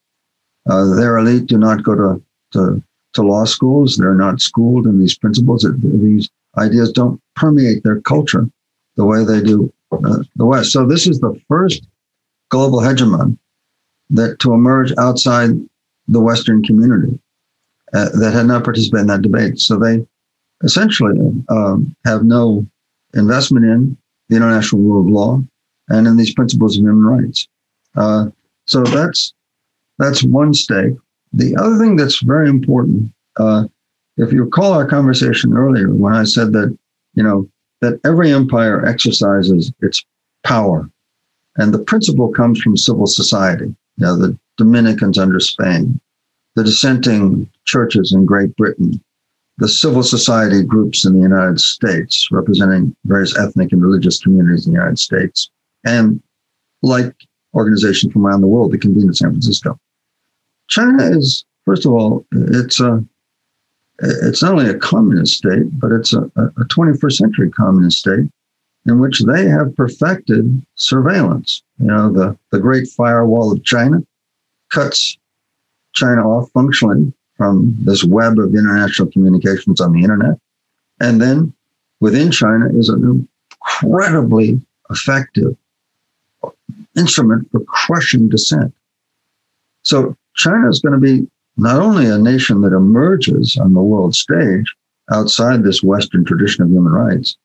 Uh, their elite do not go to, to, to law schools. They're not schooled in these principles. These ideas don't permeate their culture the way they do uh, the West. So this is the first global hegemon that to emerge outside the Western community uh, that had not participated in that debate. So they essentially um, have no investment in the international rule of law and in these principles of human rights. Uh, so that's that's one stake. The other thing that's very important, uh, if you recall our conversation earlier when I said that, you know, that every empire exercises its power, and the principle comes from civil society. You know, the Dominicans under Spain, the dissenting churches in Great Britain, the civil society groups in the United States, representing various ethnic and religious communities in the United States, and like organizations from around the world that convene in San Francisco. China is, first of all, it's a it's not only a communist state, but it's a, a 21st century communist state in which they have perfected surveillance. You know, the, the Great Firewall of China cuts China off functionally from this web of international communications on the internet. And then within China is an incredibly effective instrument for crushing dissent. So China is going to be not only a nation that emerges on the world stage outside this Western tradition of human rights,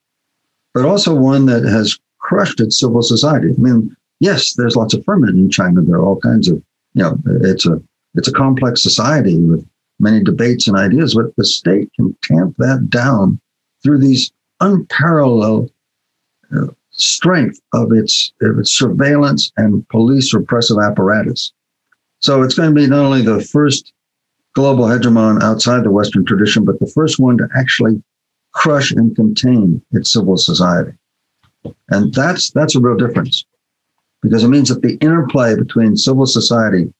but also one that has crushed its civil society. I mean, yes, there's lots of ferment in China. There are all kinds of, you know, it's a it's a complex society with many debates and ideas, but the state can tamp that down through these unparalleled uh, strength of its, of its surveillance and police repressive apparatus. So it's going to be not only the first global hegemon outside the Western tradition, but the first one to actually crush and contain its civil society. And that's that's a real difference because it means that the interplay between civil society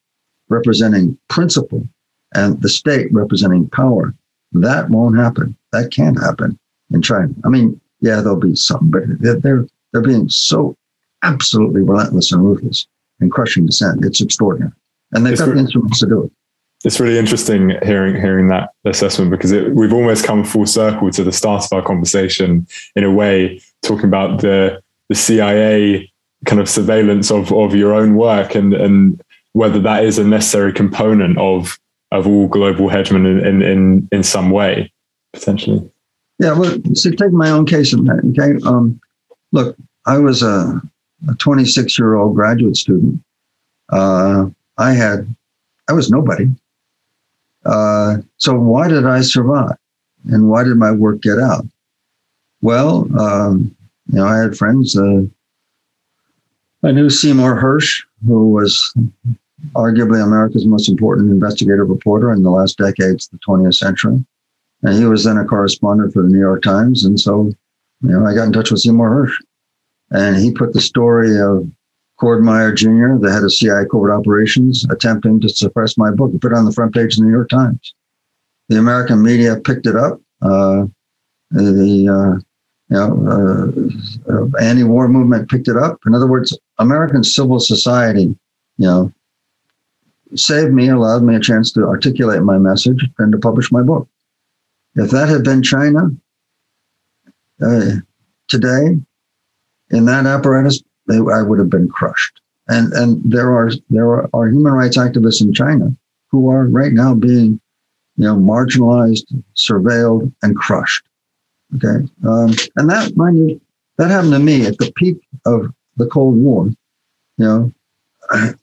representing principle and the state representing power, that won't happen. That can't happen in China. I mean, yeah, there'll be some, but they're they're being so absolutely relentless and ruthless and crushing dissent. It's extraordinary, and they've it's got the instruments to do it. It's really interesting hearing hearing that assessment because it, we've almost come full circle to the start of our conversation in a way, talking about the the CIA kind of surveillance of of your own work and and whether that is a necessary component of of all global hegemony in in in, in some way potentially. Yeah, well, so take my own case in that. Okay, um, look, I was a 26 year old graduate student. Uh, I had, I was nobody. Uh, so why did I survive? And why did my work get out? Well, um, you know, I had friends. Uh, I knew Seymour Hersh, who was arguably America's most important investigative reporter in the last decades of the 20th century. And he was then a correspondent for the New York Times. And so, you know, I got in touch with Seymour Hersh. And he put the story of Cord Meyer Jr., the head of CIA covert operations, attempting to suppress my book. He put it on the front page of the New York Times. The American media picked it up. Uh, the uh, you know, uh, uh, anti-war movement picked it up. In other words, American civil society, you know, saved me, allowed me a chance to articulate my message and to publish my book. If that had been China uh, today, in that apparatus, they, I would have been crushed. And and there are there are, are human rights activists in China who are right now being, you know, marginalized, surveilled, and crushed. Okay, um, and that mind you, that happened to me at the peak of the Cold War. You know,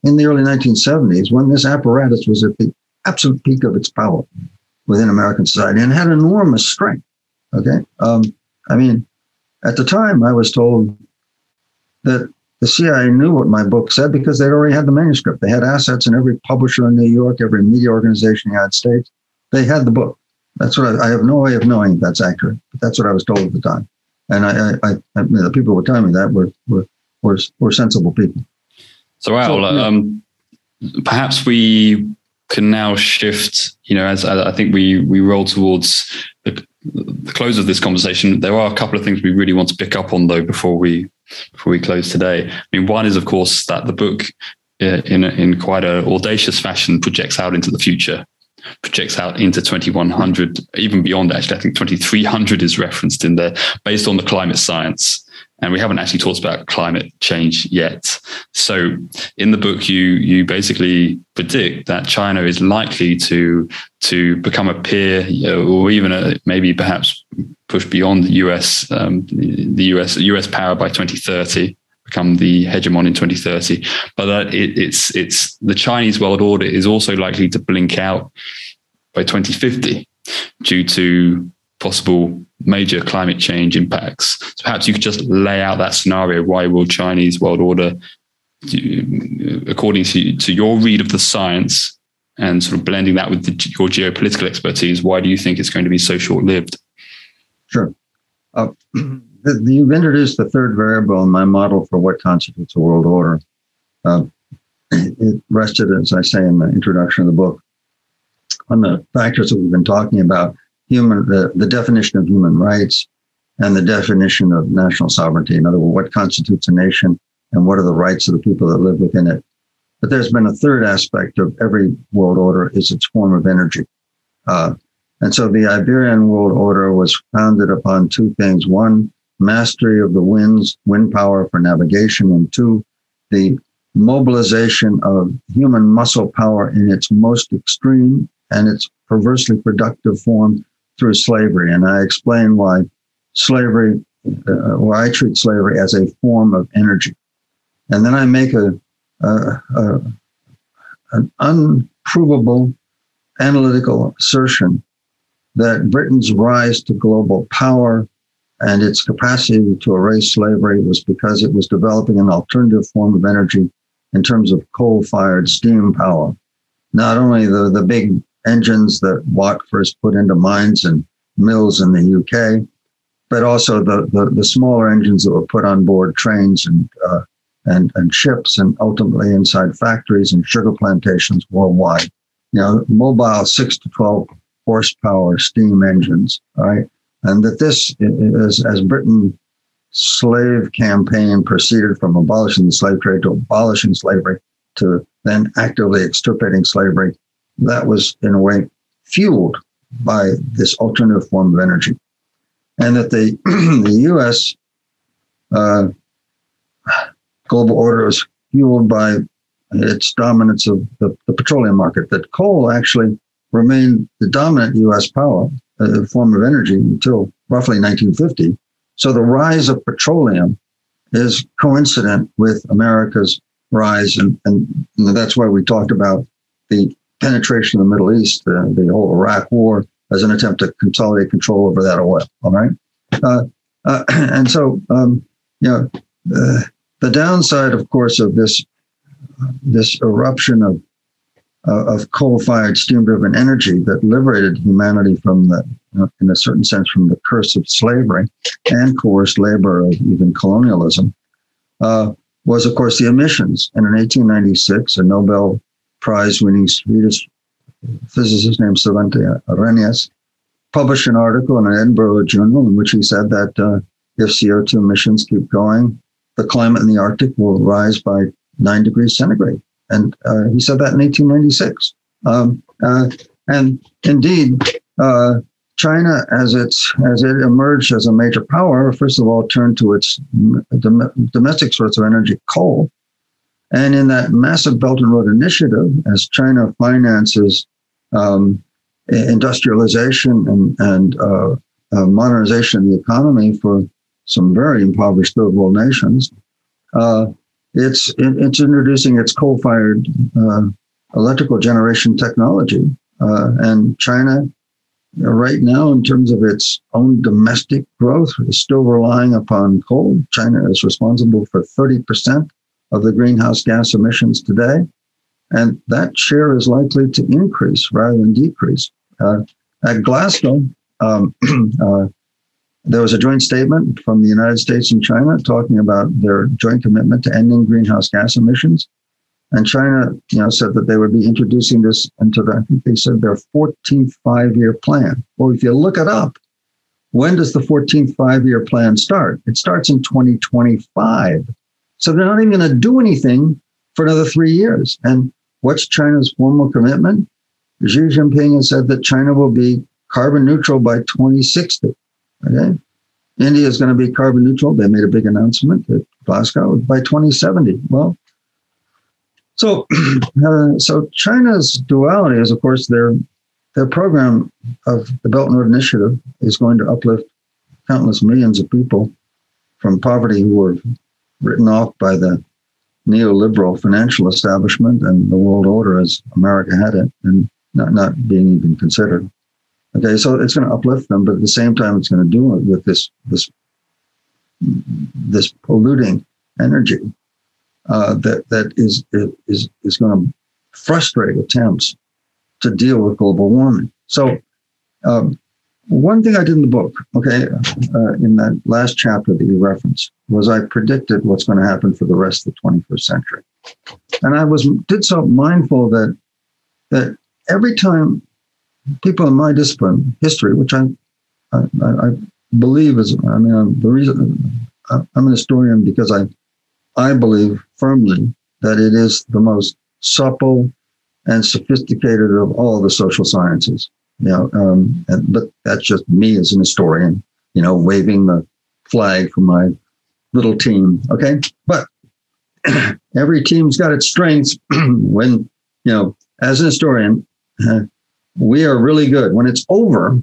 in the early 1970s, when this apparatus was at the absolute peak of its power within American society and had enormous strength. Okay, um, I mean, at the time, I was told that the CIA knew what my book said because they'd already had the manuscript. They had assets in every publisher in New York, every media organization in the United States. They had the book. That's what I, I have no way of knowing if that's accurate, but that's what I was told at the time. And I, I, I mean, the people who were telling me that were, were, were, were sensible people. So, Al, so, yeah. um, perhaps we can now shift, you know, as I think we, we roll towards the, close of this conversation, there are a couple of things we really want to pick up on though before we before we close today. I mean, one is, of course, that the book, uh, in in quite an audacious fashion, projects out into the future, projects out into 2100, even beyond. Actually, I think 2300 is referenced in there, based on the climate science. And we haven't actually talked about climate change yet. So, in the book, you you basically predict that China is likely to to become a peer, or even a, maybe perhaps push beyond the US, um, the US, US power by 2030, become the hegemon in 2030. But that it, it's it's the Chinese world order is also likely to blink out by 2050 due to possible major climate change impacts. So perhaps you could just lay out that scenario. Why will Chinese world order, according to, to your read of the science and sort of blending that with the, your geopolitical expertise, why do you think it's going to be so short lived? Sure. Uh, you've introduced the third variable in my model for what constitutes a world order. Uh, it rested, as I say in the introduction of the book, on the factors that we've been talking about human the, the definition of human rights and the definition of national sovereignty. In other words, what constitutes a nation and what are the rights of the people that live within it. But there's been a third aspect of every world order is its form of energy. Uh, and so the Iberian world order was founded upon two things. One, mastery of the winds, wind power for navigation. And two, the mobilization of human muscle power in its most extreme and its perversely productive form through slavery. And I explain why slavery, uh, why I treat slavery as a form of energy. And then I make a, a, a an unprovable analytical assertion that Britain's rise to global power and its capacity to erase slavery was because it was developing an alternative form of energy in terms of coal fired steam power. Not only the, the big engines that Watt first put into mines and mills in the UK, but also the, the, the smaller engines that were put on board trains and, uh, and, and ships and ultimately inside factories and sugar plantations worldwide. You know, mobile six to 12 horsepower steam engines, right? And that this is, as Britain slave campaign proceeded from abolishing the slave trade to abolishing slavery to then actively extirpating slavery, that was in a way fueled by this alternative form of energy. And that the, the US uh, global order was fueled by its dominance of the, the, petroleum market, that coal actually remained the dominant US power uh, form of energy until roughly 1950 so the rise of petroleum is coincident with America's rise. And, and that's why we talked about the penetration of the Middle East, the whole Iraq war, as an attempt to consolidate control over that oil. All right. Uh, uh, and so, um, you know, uh, the downside, of course, of this this eruption of uh, of coal-fired steam-driven energy that liberated humanity from the, uh, in a certain sense, from the curse of slavery and coerced labor of even colonialism, was, of course, the emissions. And in 1896, a Nobel Prize-winning Swedish physicist named Svante Arrhenius published an article in an Edinburgh journal in which he said that uh, if CO2 emissions keep going, the climate in the Arctic will rise by nine degrees centigrade. And uh, he said that in 1896. Um, uh, and indeed, uh, China, as it's as it emerged as a major power, first of all turned to its dom- domestic source of energy, coal. And in that massive Belt and Road Initiative, as China finances um, industrialization and, and uh, uh, modernization of the economy for some very impoverished third world nations, uh, it's it's introducing its coal-fired uh, electrical generation technology, uh, and China, right now, in terms of its own domestic growth, is still relying upon coal. China is responsible for thirty percent of the greenhouse gas emissions today, and that share is likely to increase rather than decrease. Uh, at Glasgow, um, uh, there was a joint statement from the United States and China talking about their joint commitment to ending greenhouse gas emissions. And China, you know, said that they would be introducing this into the, I think they said their 14th five-year plan. Well, if you look it up, when does the 14th five-year plan start? It starts in 2025. So they're not even going to do anything for another three years. And what's China's formal commitment? Xi Jinping has said that China will be carbon neutral by 2060. Okay. India is going to be carbon neutral. They made a big announcement at Glasgow by 2070. Well, so uh, so China's duality is, of course, their their program of the Belt and Road Initiative is going to uplift countless millions of people from poverty who were written off by the neoliberal financial establishment and the world order as America had it, and not not being even considered. Okay, so it's going to uplift them, but at the same time, it's going to do it with this this this polluting energy uh, that that is is is going to frustrate attempts to deal with global warming. So, um, one thing I did in the book, okay, uh, in that last chapter that you referenced, was I predicted what's going to happen for the rest of the 21st century, and I was did so mindful that that every time people in my discipline, history, which I, I, I believe is, I mean, I'm, the reason I'm an historian because I, I believe firmly that it is the most supple and sophisticated of all the social sciences. You know, um, and, but that's just me as an historian, you know, waving the flag for my little team. Okay, but every team's got its strengths. when you know, as an historian, we are really good. When it's over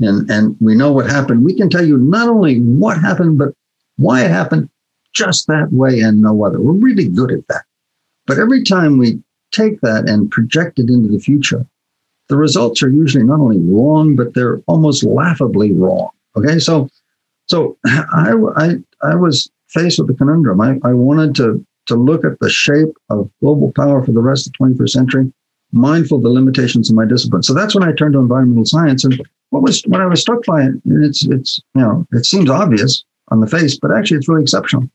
and, and we know what happened, we can tell you not only what happened, but why it happened just that way and no other. We're really good at that. But every time we take that and project it into the future, the results are usually not only wrong, but they're almost laughably wrong. Okay, so So I, I, I was faced with a conundrum. I, I wanted to, to look at the shape of global power for the rest of the 21st century, mindful of the limitations of my discipline. So that's when I turned to environmental science. And what was what I was struck by it, it's it's you know, it seems obvious on the face, but actually it's really exceptional.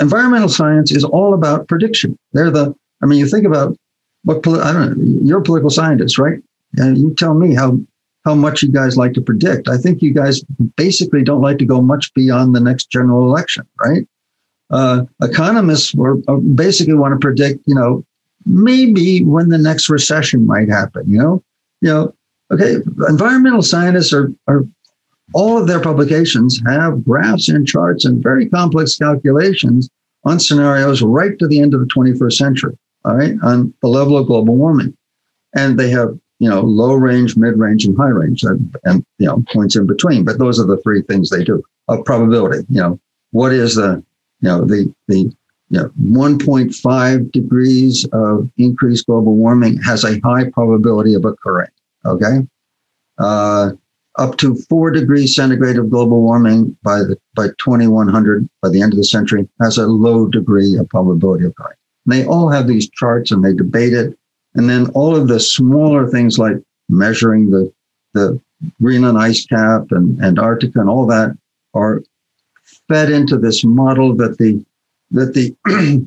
Environmental science is all about prediction. They're the I mean, you think about what I don't know, you're a political scientist, right? And you tell me how how much you guys like to predict. I think you guys basically don't like to go much beyond the next general election, right? Uh, economists were uh, basically want to predict, you know, maybe when the next recession might happen. You know, you know. Okay, environmental scientists are are all of their publications have graphs and charts and very complex calculations on scenarios right to the end of the 21st century. All right, on the level of global warming, and they have you know, low range, mid range, and high range, and, and, you know, points in between. But those are the three things they do of probability. You know, what is the, you know, the the you know, 1.5 degrees of increased global warming has a high probability of occurring. Okay, uh, up to four degrees centigrade of global warming by the by 2100 by the end of the century has a low degree of probability of occurring. And they all have these charts and they debate it and then all of the smaller things like measuring the, the Greenland ice cap and Antarctica and all that are fed into this model that the that the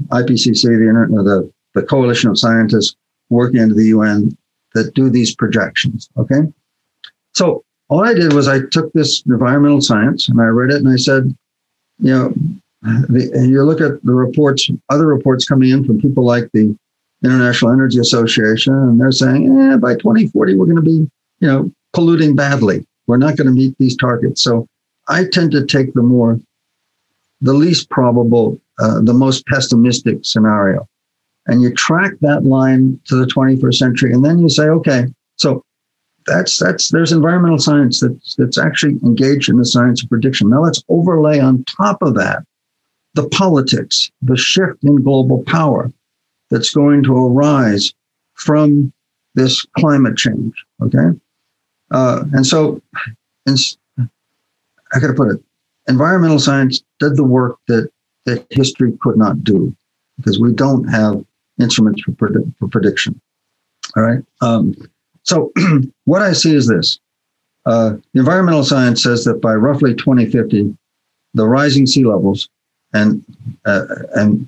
IPCC, the, uh, the the coalition of scientists working under the UN that do these projections. Okay, so all I did was I took this environmental science and I read it and I said, you know, the, you look at the reports, other reports coming in from people like the International Energy Association, and they're saying, eh, by 2040, we're going to be, you know, polluting badly. We're not going to meet these targets. So I tend to take the more, the least probable, uh, the most pessimistic scenario. And you track that line to the 21st century, and then you say, okay, so that's that's there's environmental science that's that's actually engaged in the science of prediction. Now let's overlay on top of that the politics, the shift in global power, that's going to arise from this climate change. Okay. Uh, and so, in, I got to put it, environmental science did the work that, that history could not do because we don't have instruments for, predi- for prediction. All right. Um, so, what I see is this uh, environmental science says that by roughly 2050, the rising sea levels and uh, and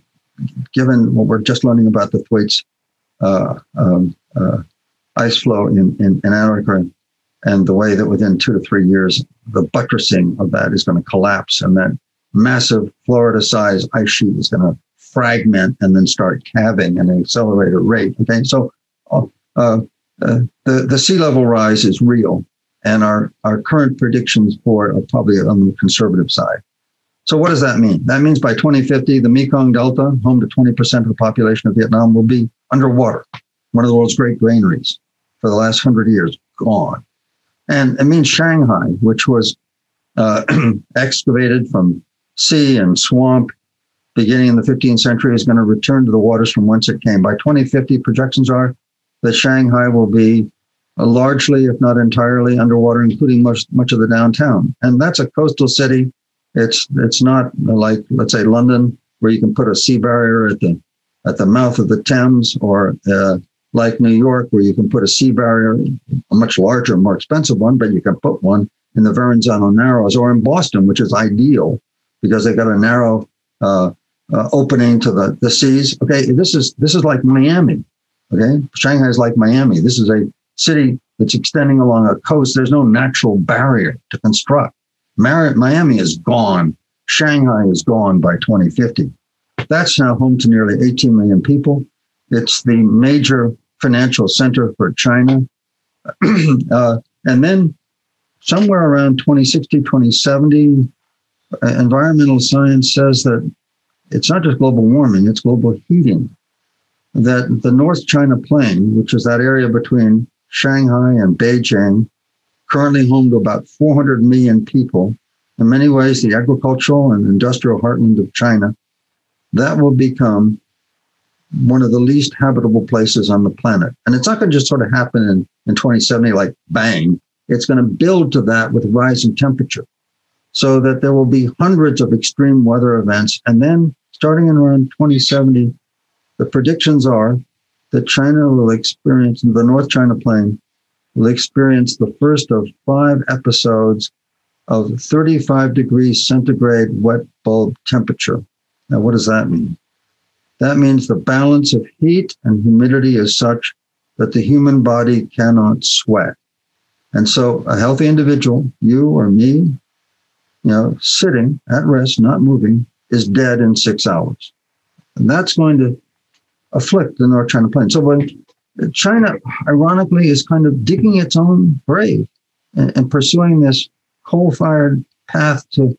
given what we're just learning about the Thwaites uh, um, uh, ice flow in, in, in, Antarctica and the way that within two to three years, the buttressing of that is going to collapse and that massive Florida sized ice sheet is going to fragment and then start calving at an accelerated rate. Okay, so uh, uh, the, the sea level rise is real, and our, our current predictions for it are probably on the conservative side. So what does that mean? That means by 2050, the Mekong Delta, home to 20% of the population of Vietnam, will be underwater. One of the world's great granaries for the last hundred years, gone. And it means Shanghai, which was uh, excavated from sea and swamp beginning in the 15th century, is going to return to the waters from whence it came. By 2050, projections are that Shanghai will be largely, if not entirely, underwater, including much, much of the downtown. And that's a coastal city it's it's not like let's say London, where you can put a sea barrier at the at the mouth of the Thames, or uh, like New York, where you can put a sea barrier, a much larger, more expensive one, but you can put one in the Verrazano Narrows, or in Boston, which is ideal because they got a narrow uh, uh, opening to the, the seas. Okay, this is this is like Miami. Okay, Shanghai is like Miami. This is a city that's extending along a coast. There's no natural barrier to construct. Miami is gone. Shanghai is gone by 2050. That's now home to nearly 18 million people. It's the major financial center for China. uh, and then somewhere around 2060, 2070, uh, environmental science says that it's not just global warming, it's global heating. That the North China Plain, which is that area between Shanghai and Beijing, currently home to about 400 million people, in many ways the agricultural and industrial heartland of China, that will become one of the least habitable places on the planet. And it's not going to just sort of happen in, in 2070 like bang. It's going to build to that with rising temperature. so that there will be hundreds of extreme weather events. And then starting in around 2070, the predictions are that China will experience, the North China Plain will experience the first of five episodes of 35 degrees centigrade wet bulb temperature. Now, what does that mean? That means the balance of heat and humidity is such that the human body cannot sweat. And so a healthy individual, you or me, you know, sitting at rest, not moving, is dead in six hours. And that's going to afflict the North China Plain. So when China, ironically, is kind of digging its own grave and, and pursuing this coal-fired path to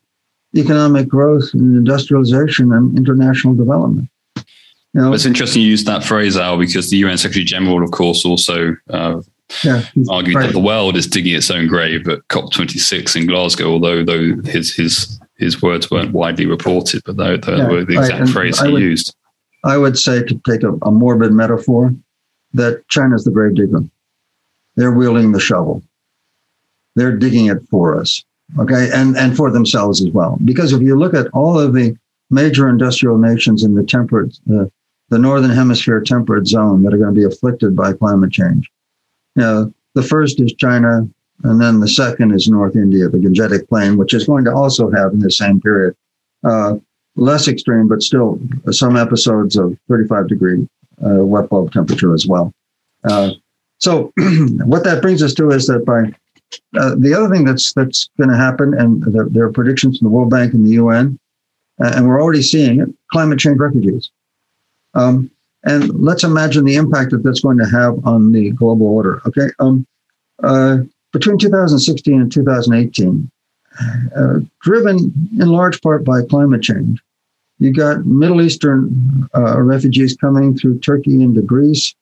economic growth and industrialization and international development. You know, it's interesting you use that phrase, Al, because the UN Secretary General, of course, also uh, yeah, argued right. that the world is digging its own grave at COP26 in Glasgow, although though his his his words weren't widely reported, but they, they yeah, were the exact right. phrase he would, used. I would say, to take a, a morbid metaphor, that China's the grave digger. They're wielding the shovel. They're digging it for us, okay, and and for themselves as well. Because if you look at all of the major industrial nations in the temperate, uh, the northern hemisphere temperate zone that are going to be afflicted by climate change, you know, the first is China, and then the second is North India, the Gangetic Plain, which is going to also have in the same period uh, less extreme, but still some episodes of 35 degree wet bulb temperature as well. Uh, so what that brings us to is that by uh, the other thing that's that's going to happen, and there, there, are predictions from the World Bank and the UN, uh, and we're already seeing it: climate change refugees. Um, and let's imagine the impact that that's going to have on the global order. Okay, um, uh, between 2016 and 2018, uh, driven in large part by climate change, you got Middle Eastern uh, refugees coming through Turkey into Greece.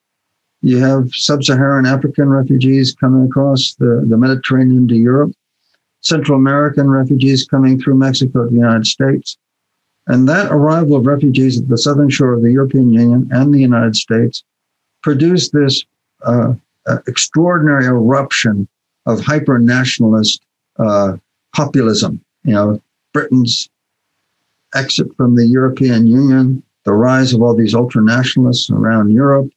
You have sub Saharan African refugees coming across the, the Mediterranean to Europe, Central American refugees coming through Mexico to the United States. And that arrival of refugees at the southern shore of the European Union and the United States produced this uh, extraordinary eruption of hyper nationalist uh, populism. You know, Britain's exit from the European Union, the rise of all these ultra nationalists around Europe,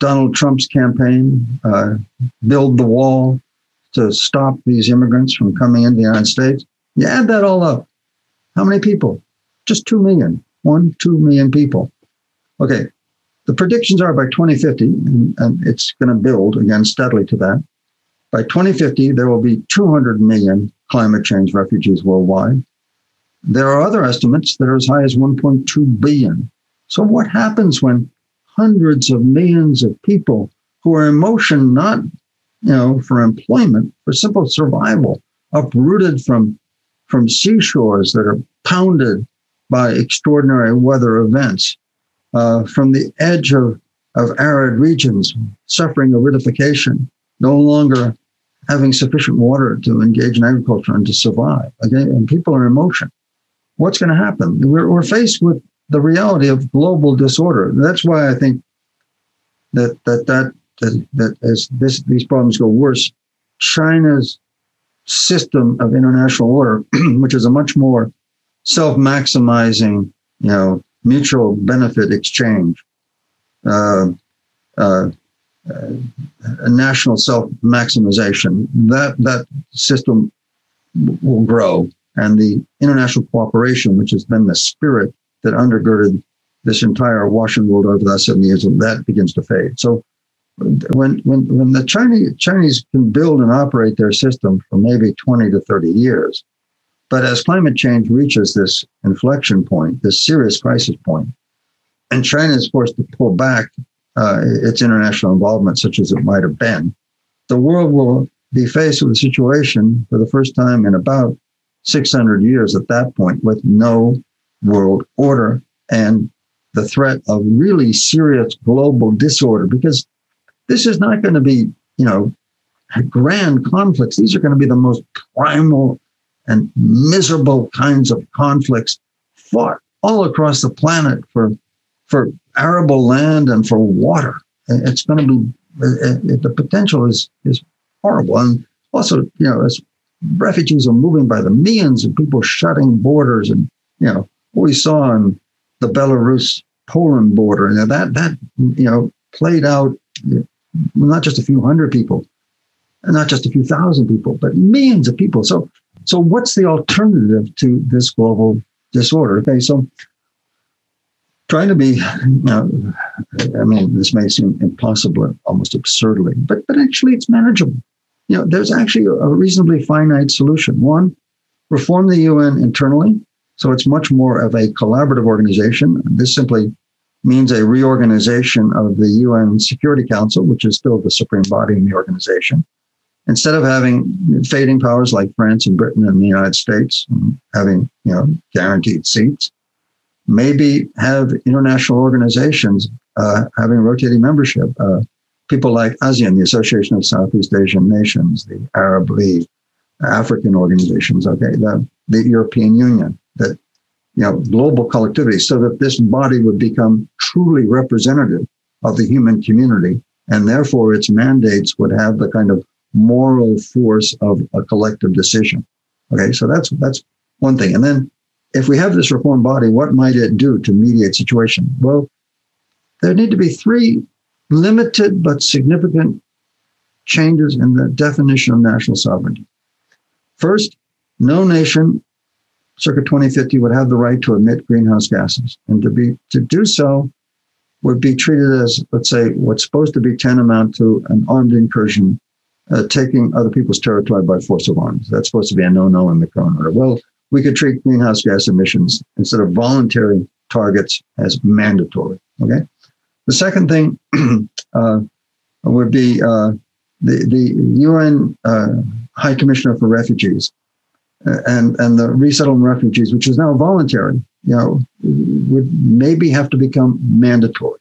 Donald Trump's campaign, uh, build the wall to stop these immigrants from coming into the United States. You add that all up. How many people? Just 2 million, one, 2 million people. Okay. The predictions are by 2050, and, and it's going to build again steadily to that. By 2050, there will be 200 million climate change refugees worldwide. There are other estimates that are as high as 1.2 billion. So, what happens when hundreds of millions of people who are in motion, not you know, for employment, for simple survival, uprooted from from seashores that are pounded by extraordinary weather events, uh, from the edge of, of arid regions, suffering aridification, no longer having sufficient water to engage in agriculture and to survive. Okay, and people are in motion what's going to happen? We're, we're faced with the reality of global disorder. That's why I think that that that that, that as this these problems go worse, China's system of international order, which is a much more self-maximizing, you know, mutual benefit exchange, uh, uh, uh, national self-maximization, that that system will grow and the international cooperation, which has been the spirit that undergirded this entire Washington world over the last 70 years, that begins to fade. So when when when the Chinese Chinese can build and operate their system for maybe 20 to 30 years, but as climate change reaches this inflection point, this serious crisis point, and China is forced to pull back uh, its international involvement, such as it might have been, the world will be faced with a situation for the first time in about 600 years at that point with no world order and the threat of really serious global disorder because this is not going to be, you know, grand conflicts. These are going to be the most primal and miserable kinds of conflicts fought all across the planet for for arable land and for water. It's going to be the potential is is horrible, and also you know as refugees are moving by the millions and people shutting borders and, you know, what we saw in the Belarus Poland border, and that, that, you know, played out not just a few hundred people, and not just a few thousand people, but millions of people. So, so what's the alternative to this global disorder? Okay, so trying to be, you know, I mean, this may seem impossible, almost absurdly, but but actually, it's manageable. You know, there's actually a reasonably finite solution. One, reform the UN internally, so it's much more of a collaborative organization. This simply means a reorganization of the UN Security Council, which is still the supreme body in the organization. Instead of having fading powers like France and Britain and the United States, having you know guaranteed seats, maybe have international organizations uh, having rotating membership. Uh, people like ASEAN, the Association of Southeast Asian Nations, the Arab League, African organizations, okay, the, the European Union, that you know, global collectivity, so that this body would become truly representative of the human community, and therefore its mandates would have the kind of moral force of a collective decision. Okay, so that's that's one thing. And then if we have this reform body, what might it do to mediate situation? Well, there need to be three limited but significant changes in the definition of national sovereignty. First, no nation circa 2050 would have the right to emit greenhouse gases. And to be to do so would be treated as, let's say, what's supposed to be tantamount to an armed incursion, uh, taking other people's territory by force of arms. That's supposed to be a no-no in the current order. Well, we could treat greenhouse gas emissions instead of voluntary targets as mandatory. Okay. The second thing uh, would be uh, the the UN uh, High Commissioner for Refugees uh, and and the resettlement refugees, which is now voluntary. You know, would maybe have to become mandatory.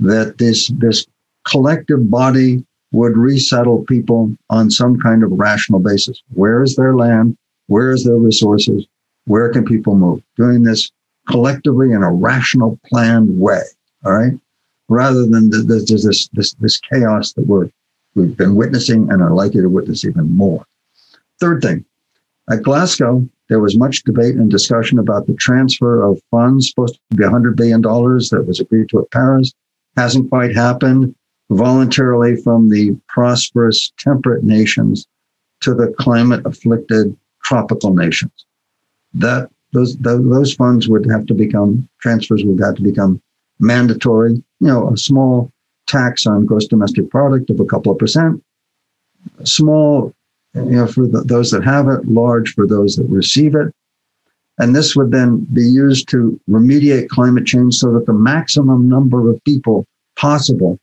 That this this collective body would resettle people on some kind of rational basis. Where is their land? Where is their resources? Where can people move? Doing this collectively in a rational, planned way. All right, rather than this this this chaos that we're we've been witnessing and are likely to witness even more. Third thing, at Glasgow, there was much debate and discussion about the transfer of funds supposed to be $100 billion that was agreed to at Paris. Hasn't quite happened voluntarily from the prosperous temperate nations to the climate afflicted tropical nations. That those those funds would have to become transfers would have to become mandatory. You know, a small tax on gross domestic product of a couple of percent, small, you know, for the, those that have it, large for those that receive it. And this would then be used to remediate climate change so that the maximum number of people possible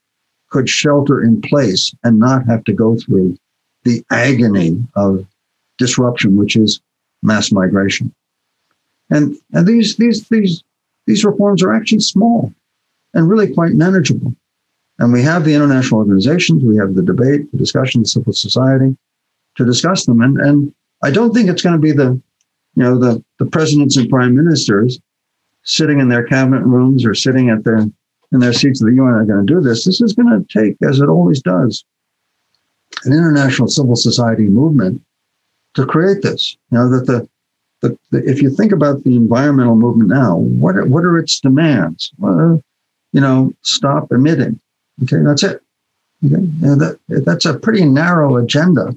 could shelter in place and not have to go through the agony of disruption, which is mass migration. And, and these, these, these, these reforms are actually small and really quite manageable. And we have the international organizations, we have the debate, the discussion, the civil society to discuss them. And, and I don't think it's going to be the, you know, the, the presidents and prime ministers sitting in their cabinet rooms or sitting at their in their seats of the UN are going to do this. This is going to take, as it always does, an international civil society movement to create this. You know that the, the, the if you think about the environmental movement now, what are, what are its demands? Well, you know, stop emitting. Okay, that's it. Okay, that that's a pretty narrow agenda,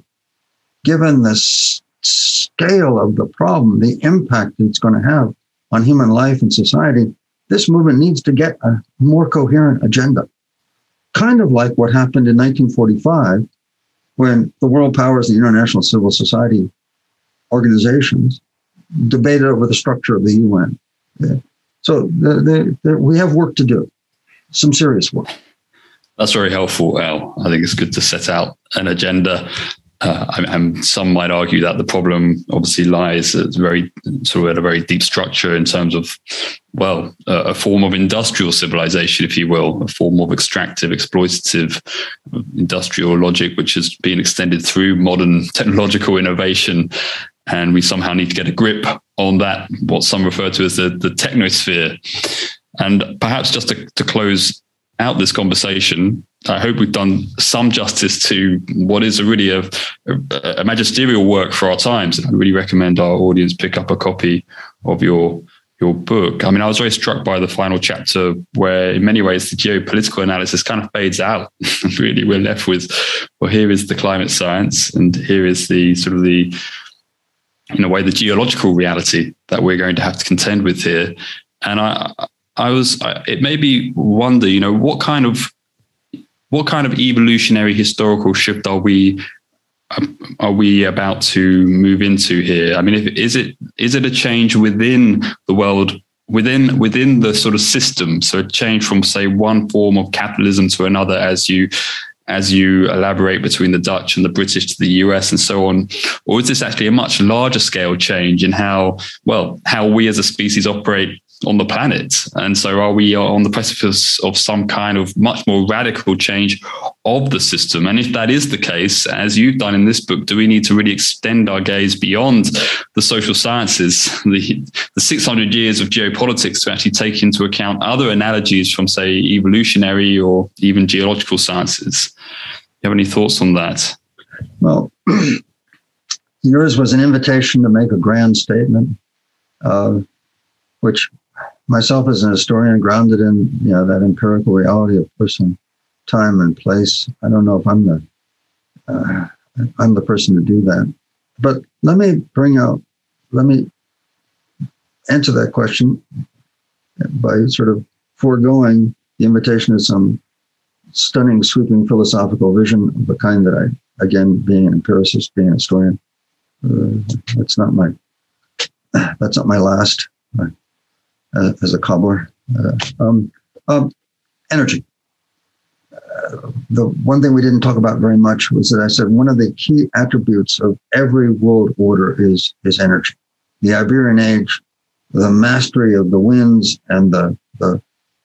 given the s- scale of the problem, the impact it's going to have on human life and society. This movement needs to get a more coherent agenda, kind of like what happened in 1945 when the world powers, the international civil society organizations, debated over the structure of the UN. Yeah. So the, the, the, we have work to do, some serious work. That's very helpful, Al. I think it's good to set out an agenda. Uh, and some might argue that the problem obviously lies at very sort of at a very deep structure in terms of, well, uh, a form of industrial civilization, if you will, a form of extractive, exploitative industrial logic, which has been extended through modern technological innovation. And we somehow need to get a grip on that, what some refer to as the, the technosphere. And perhaps just to, to close out this conversation, I hope we've done some justice to what is a really a, a, magisterial work for our times. And I really recommend our audience pick up a copy of your your book. I mean, I was very struck by the final chapter where, in many ways, the geopolitical analysis kind of fades out. really, we're left with, well, here is the climate science, and here is the sort of the, in a way, the geological reality that we're going to have to contend with here. And I, I was, it made me wonder, you know, what kind of, what kind of evolutionary historical shift are we uh, are we about to move into here? I mean, if, is it is it a change within the world, within within the sort of system? So a change from say one form of capitalism to another, as you as you elaborate between the Dutch and the British to the US and so on, or is this actually a much larger scale change in how well how we as a species operate on the planet. And so, are we on the precipice of some kind of much more radical change of the system? And if that is the case, as you've done in this book, do we need to really extend our gaze beyond the social sciences, the, the 600 years of geopolitics, to actually take into account other analogies from, say, evolutionary or even geological sciences? Do you have any thoughts on that? Well, yours was an invitation to make a grand statement, uh, which myself as an historian grounded in you know that empirical reality of person time and place. I don't know if i'm the uh, i'm the person to do that. But let me bring out let me answer that question by sort of foregoing the invitation to some stunning sweeping philosophical vision of the kind that i again being an empiricist being a historian uh, that's not my that's not my last uh, as a cobbler. Uh, um, um, energy. Uh, the one thing we didn't talk about very much was that I said one of the key attributes of every world order is is energy. The Iberian Age, the mastery of the winds and the the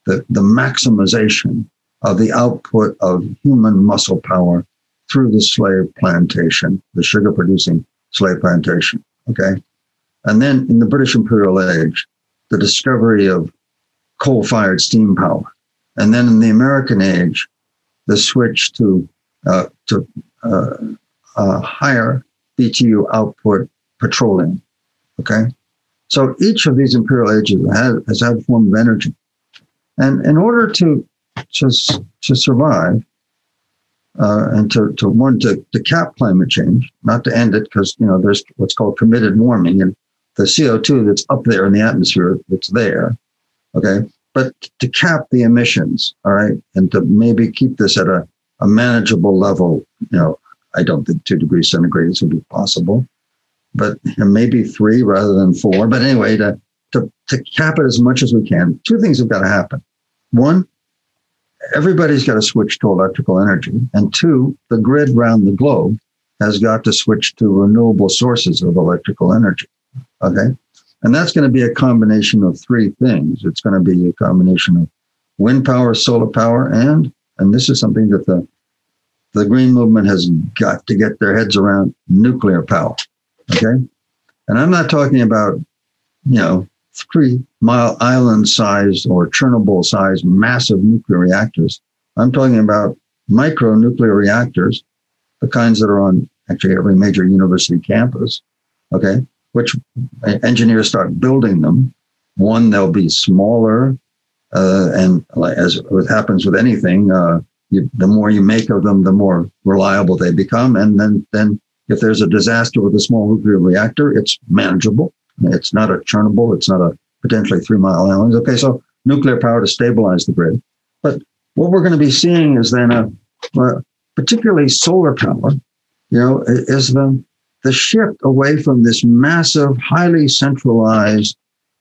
the, the maximization of the output of human muscle power through the slave plantation, the sugar producing slave plantation. Okay. And then in the British Imperial Age, the discovery of coal fired steam power. And then in the American age, the switch to, uh, to uh, uh, higher BTU output petroleum. Okay. So each of these imperial ages has, has had a form of energy. And in order to, to, to survive, uh, and to, to one to, to cap climate change, not to end it, because you know there's what's called committed warming, and the CO2 that's up there in the atmosphere that's there. Okay. But to cap the emissions, all right, and to maybe keep this at a, a manageable level, you know, I don't think two degrees centigrade would be possible, but maybe three rather than four. But anyway, to, to, to cap it as much as we can, two things have got to happen. One, everybody's got to switch to electrical energy. And two, the grid around the globe has got to switch to renewable sources of electrical energy. Okay. And that's going to be a combination of three things. It's going to be a combination of wind power, solar power, and, and this is something that the, the green movement has got to get their heads around nuclear power. Okay. And I'm not talking about, you know, three mile island sized or Chernobyl sized massive nuclear reactors. I'm talking about micro nuclear reactors, the kinds that are on actually every major university campus. Okay which engineers start building them, one, they'll be smaller. Uh, and as happens with anything, uh, you, the more you make of them, the more reliable they become. And then, then if there's a disaster with a small nuclear reactor, it's manageable. It's not a Chernobyl. It's not a potentially three mile island. Okay, so nuclear power to stabilize the grid. But what we're going to be seeing is then a, uh, particularly solar power, you know, is the the shift away from this massive, highly centralized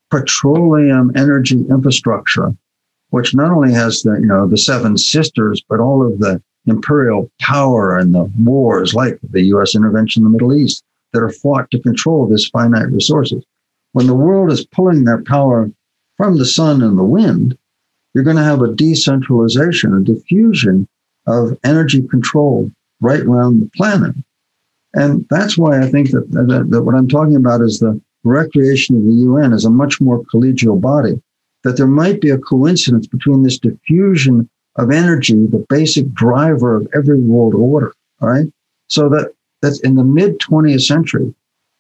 petroleum energy infrastructure, which not only has the, you know, the seven sisters, but all of the imperial power and the wars like the US intervention in the Middle East that are fought to control this finite resources. When the world is pulling their power from the sun and the wind, you're going to have a decentralization, a diffusion of energy control right around the planet. And that's why I think that, that, that what I'm talking about is the recreation of the UN as a much more collegial body, that there might be a coincidence between this diffusion of energy, the basic driver of every world order. Right. So that that's in the mid 20th century,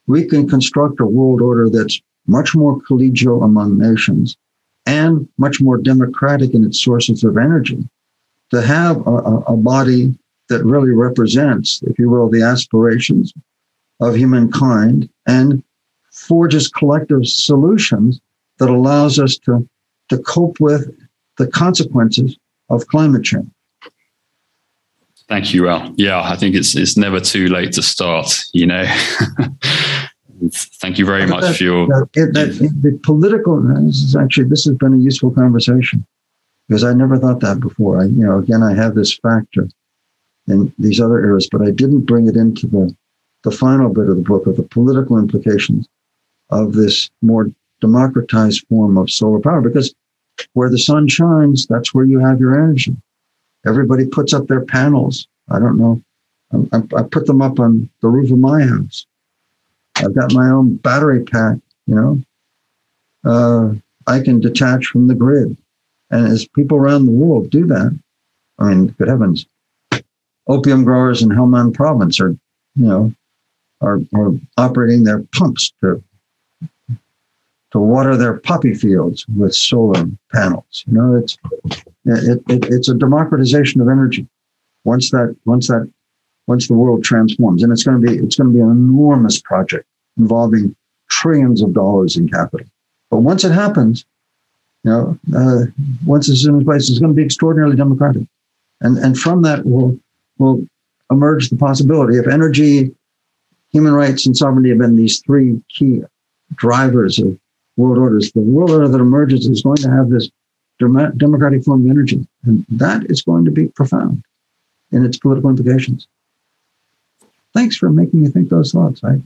we can construct a world order that's much more collegial among nations and much more democratic in its sources of energy. To have a, a body that really represents, if you will, the aspirations of humankind and forges collective solutions that allows us to, to cope with the consequences of climate change. Thank you, Al. Yeah, I think it's it's never too late to start. You know. Thank you very much that, for your. That, that, the political. This is actually this has been a useful conversation because I never thought that before. I, you know, again, I have this factor in these other areas, but I didn't bring it into the the final bit of the book of the political implications of this more democratized form of solar power because where the sun shines, that's where you have your energy. Everybody puts up their panels. I don't know. I, I put them up on the roof of my house. I've got my own battery pack, you know. Uh, I can detach from the grid. And as people around the world do that, I mean, good heavens, opium growers in Helmand province are, you know, are, are operating their pumps to to water their poppy fields with solar panels. You know, it's it, it, it's a democratization of energy. Once that once that once the world transforms, and it's going to be it's going to be an enormous project involving trillions of dollars in capital. But once it happens, you know, uh, once it's in place, it's going to be extraordinarily democratic, and and from that will will emerge the possibility of energy, human rights, and sovereignty have been these three key drivers of world orders. The world order that emerges is going to have this democratic form of energy, and that is going to be profound in its political implications. Thanks for making me think those thoughts. I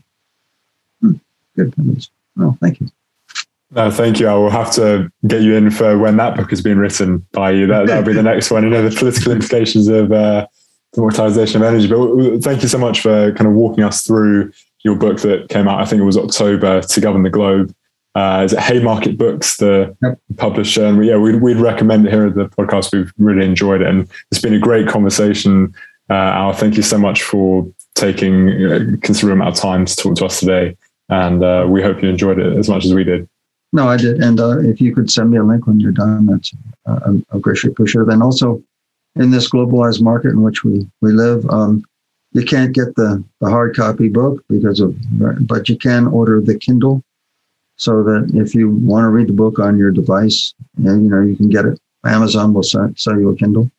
hmm, good heavens. Well, thank you. No, thank you. I will have to get you in for when that book has been written by you. That that'll be the next one. You know the political implications of uh, democratization of energy. But thank you so much for kind of walking us through your book that came out. I think it was October to govern the globe. Uh, is it Haymarket Books, the yep. publisher? And we, yeah, we'd, we'd recommend it here at the podcast. We've really enjoyed it, and it's been a great conversation. Uh, Al, thank you so much for taking a considerable amount of time to talk to us today, and uh, we hope you enjoyed it as much as we did. No, I did, and uh, if you could send me a link when you're done, that's uh, a great appreciate And also, in this globalized market in which we we live, um, you can't get the the hard copy book because of, but you can order the Kindle so that if you want to read the book on your device, you know, you can get it. Amazon will sell, sell you a Kindle.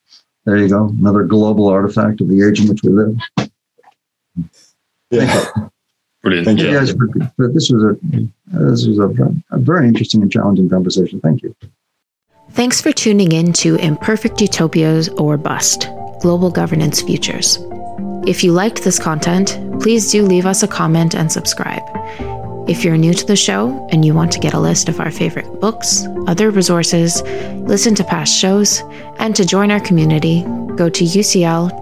There you go. Another global artifact of the age in which we live. Yeah. Brilliant. Thank you guys for, for, this was a this was a, a very interesting and challenging conversation. Thank you. Thanks for tuning in to Imperfect Utopias or Bust Global Governance Futures. If you liked this content, please do leave us a comment and subscribe. If you're new to the show and you want to get a list of our favorite books, other resources, listen to past shows, and to join our community, go to ucl.ac.uk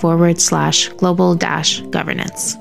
forward slash global dash governance.